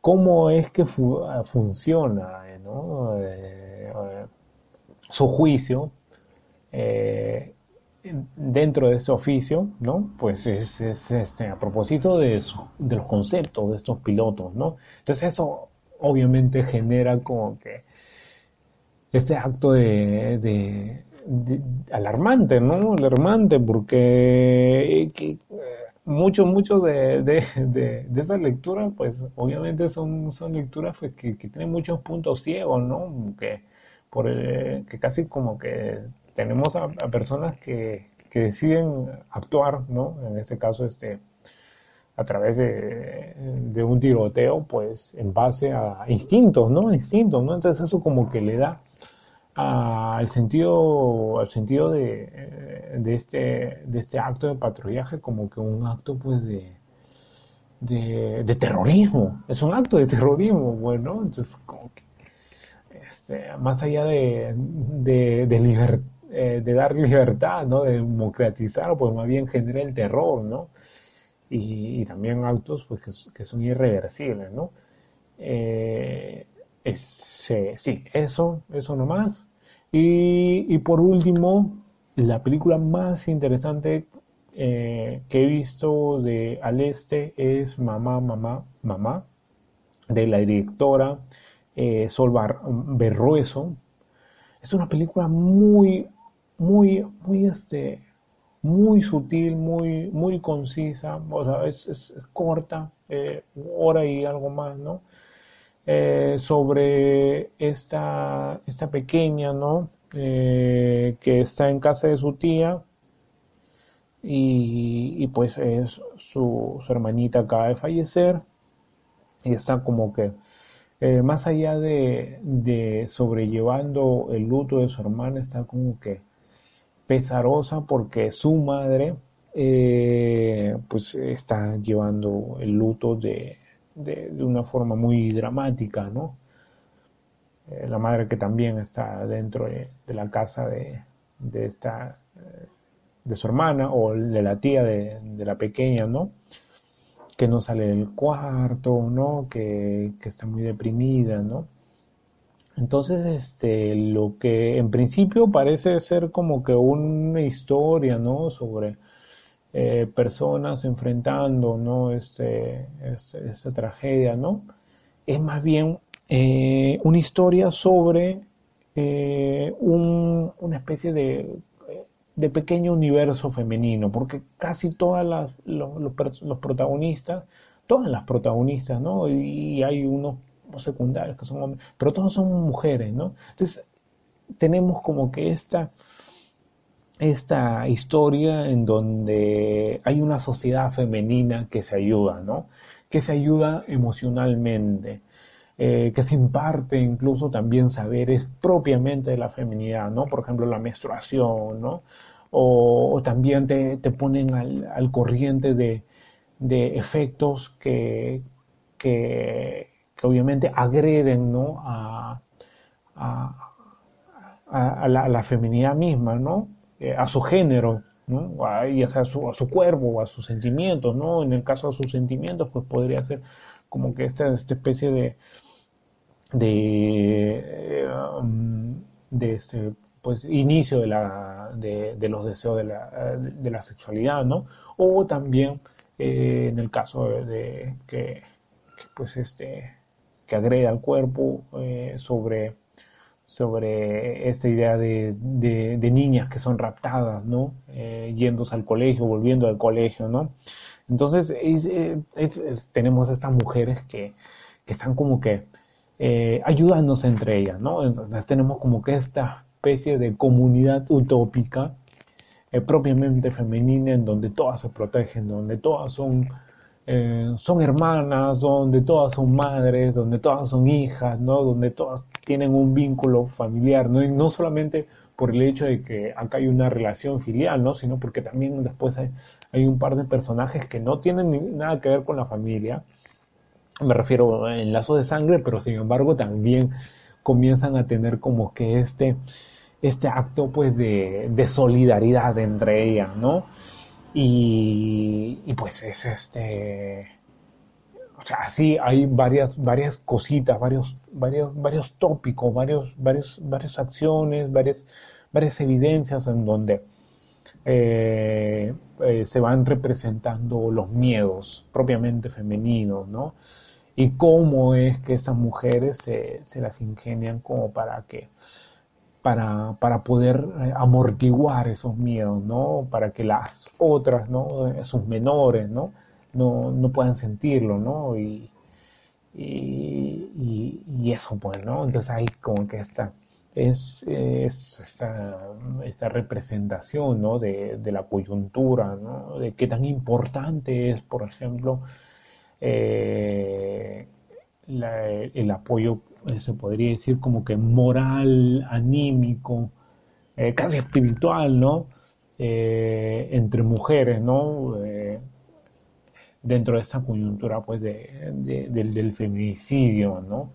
S1: cómo es que funciona ¿no? Eh, eh, su juicio eh, dentro de ese oficio? ¿no? Pues es, este, a propósito de, los conceptos de estos pilotos. ¿no? Entonces, eso obviamente genera como que este acto de alarmante, ¿no? Alarmante porque eh, muchos, muchos de, de, de, esas lecturas, pues obviamente son, son lecturas pues, que, tienen muchos puntos ciegos, ¿no? Que, por, que casi como que tenemos a, personas que, que, deciden actuar, ¿no? En este caso, este a través de, de un tiroteo, pues en base a instintos, ¿no? Instintos, ¿no? Entonces eso como que le da al sentido, al sentido de, de, este, de este acto de patrullaje como que un acto pues de, de, terrorismo. Es un acto de terrorismo, bueno, entonces como que este, más allá de, de, de, eh, de dar libertad, ¿no? De democratizar, pues más bien genera el terror, ¿no? Y, también actos pues que, son irreversibles, ¿no? Eh, sí, eso, eso nomás. Y, y por último, la película más interesante eh, que he visto de Al Este es Mamá, Mamá, Mamá, de la directora eh, Sol Berrueso. Es una película muy, muy, muy, este, muy sutil, muy, muy concisa, o sea, es, corta, eh, hora y algo más, ¿no? Eh, sobre esta, esta pequeña, ¿no? Eh, que está en casa de su tía y, pues es su, hermanita acaba de fallecer y está como que eh, más allá de, de, sobrellevando el luto de su hermana está como que pesarosa porque su madre pues está llevando el luto de, de, una forma muy dramática, ¿no? Eh, la madre que también está dentro de, la casa de, de esta eh, de su hermana o de la tía de, la pequeña, ¿no? Que no sale del cuarto, ¿no? Que, que, está muy deprimida, ¿no? Entonces, este, lo que en principio parece ser como que una historia, ¿no? Sobre eh, personas enfrentando ¿no? este, esta tragedia, ¿no? Es más bien eh, una historia sobre eh, una especie de, de, pequeño universo femenino, porque casi todas las, los, protagonistas, todas las protagonistas, ¿no? Y, hay unos secundarios que son hombres, pero todos son mujeres, ¿no? Entonces, tenemos como que esta esta historia en donde hay una sociedad femenina que se ayuda, ¿no? Que se ayuda emocionalmente, eh, que se imparte incluso también saberes propiamente de la feminidad, ¿no? Por ejemplo, la menstruación, ¿no? O, también te, ponen al, corriente de, efectos que, que, obviamente agreden, ¿no? A, la, a la feminidad misma, ¿no? Eh, a su género, ¿no? a su, su cuerpo o a sus sentimientos, ¿no? En el caso de sus sentimientos, pues podría ser como que esta, esta especie de de, de este pues inicio de la de, los deseos de la, de la, sexualidad, ¿no? O también eh, en el caso de, que, pues este que agrega al cuerpo eh, sobre sobre esta idea de, de, niñas que son raptadas, ¿no? Eh, yéndose al colegio, volviendo al colegio, ¿no? Entonces es, tenemos estas mujeres que, que están como que eh, ayudándose entre ellas, ¿no? Entonces tenemos como que esta especie de comunidad utópica eh, propiamente femenina en donde todas se protegen, donde todas son, eh, son hermanas, donde todas son madres, donde todas son hijas, ¿no? Donde todas tienen un vínculo familiar, ¿no? Y no solamente por el hecho de que acá hay una relación filial, ¿no? Sino porque también después hay, un par de personajes que no tienen nada que ver con la familia. Me refiero en lazos de sangre, pero sin embargo también comienzan a tener como que este, este acto pues de, de solidaridad entre ellas, ¿no? Y, y, pues es este o sea sí hay varias varias cositas varios varios varios tópicos varios varios varias acciones varias varias evidencias en donde eh, eh, se van representando los miedos propiamente femeninos, ¿no? Y cómo es que esas mujeres se, se las ingenian como para que, para, para poder eh, amortiguar esos miedos, ¿no? Para que las otras, ¿no? Sus menores, ¿no? No, no puedan sentirlo, ¿no? Y, y, y, eso, pues, ¿no? Entonces hay como que esta, es, esta, representación ¿no? de, la coyuntura, ¿no? de qué tan importante es, por ejemplo, eh, el apoyo, eh, se podría decir como que moral, anímico, eh, casi espiritual, ¿no? entre mujeres, ¿no? Dentro de esta coyuntura, pues, de, del, del feminicidio, ¿no?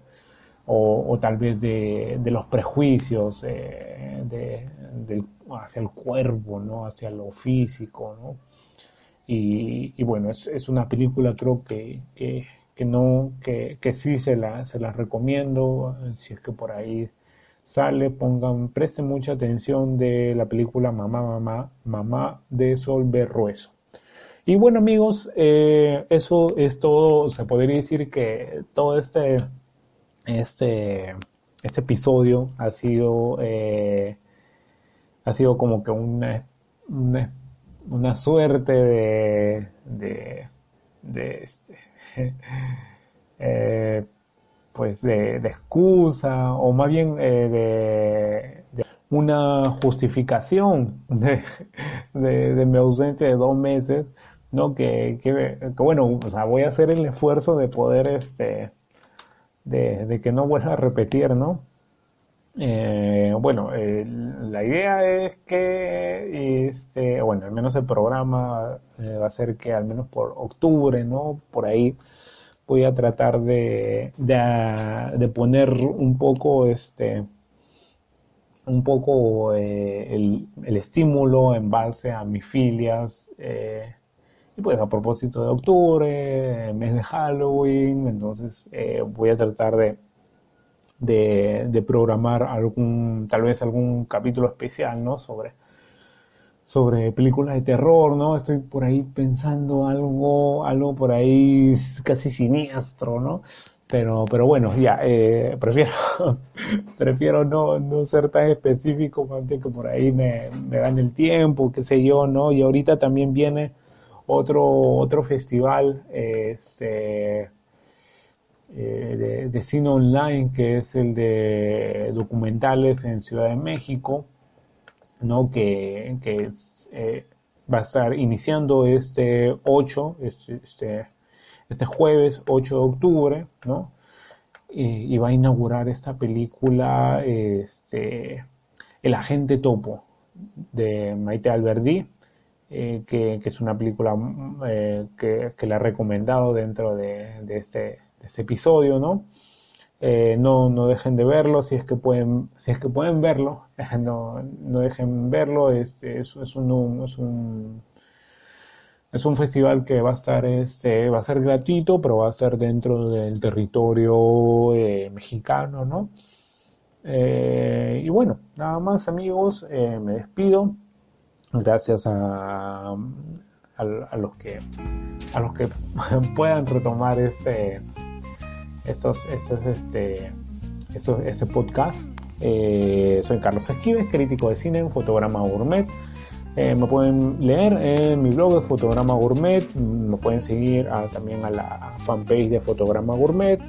S1: o, tal vez de, los prejuicios eh, de, hacia el cuerpo, ¿no? hacia lo físico. ¿no? Y, bueno, es, una película creo que, que, no, que, sí se la, se la recomiendo, si es que por ahí sale, pongan, presten mucha atención de la película Mamá, Mamá, Mamá de Sol Berrueso. Y bueno amigos, eh, eso es todo, se podría decir que todo este este, este episodio ha sido, eh, ha sido como que una, una, suerte de, de, este, <laughs> eh, pues de, excusa o más bien de, una justificación <laughs> de, de, mi ausencia de dos meses, ¿no? Que, que, bueno, o sea, voy a hacer el esfuerzo de poder este, de, que no vuelva a repetir, ¿no? Eh, bueno, la idea es que, este, bueno, al menos el programa eh, va a ser que al menos por octubre, ¿no? Por ahí voy a tratar de, de, poner un poco, este, un poco eh, el, el, estímulo en base a mis filias y pues a propósito de octubre, mes de Halloween, entonces eh, voy a tratar de, de, programar algún, tal vez algún capítulo especial, ¿no? Sobre, sobre películas de terror, ¿no? Estoy por ahí pensando algo, algo por ahí casi siniestro, ¿no? Pero, pero bueno, ya, eh, <laughs> prefiero, prefiero no, no ser tan específico antes que por ahí me, me dan el tiempo, qué sé yo, ¿no? Y ahorita también viene otro, otro festival este, eh, de, cine online que es el de documentales en Ciudad de México, ¿no? que, eh, va a estar iniciando este 8, este, este, este jueves 8 de octubre, ¿no? Y, va a inaugurar esta película este, El agente topo de Maite Alberdi eh, que, es una película mm, eh, que, que, le he recomendado dentro de, este, este, episodio, ¿no? Eh, ¿no? no, dejen de verlo si es que pueden, si es que pueden verlo, <laughs> no, no dejen verlo, este, es, es, un, es, un, es un festival que va a estar, este, va a ser gratuito, pero va a estar dentro del territorio mexicano, ¿no? y bueno, nada más amigos, me despido gracias a, a, los que a los que <laughs> puedan retomar este estos, estos este estos, este podcast. Eh, soy Carlos Esquives crítico de cine en fotograma gourmet. Eh, me pueden leer en mi blog de Fotograma Gourmet, me pueden seguir también a la fanpage de Fotograma Gourmet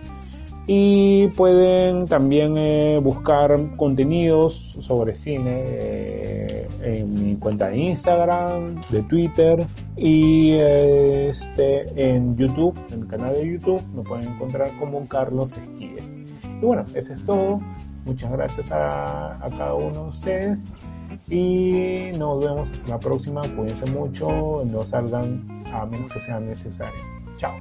S1: y pueden también eh, buscar contenidos sobre cine eh, en mi cuenta de Instagram, de Twitter y este en YouTube, en el canal de YouTube me pueden encontrar como Carlos Esquivel. Y bueno, eso es todo. Muchas gracias a, a cada uno de ustedes y nos vemos hasta la próxima. Cuídense mucho, no salgan a menos que sea necesario. Chao.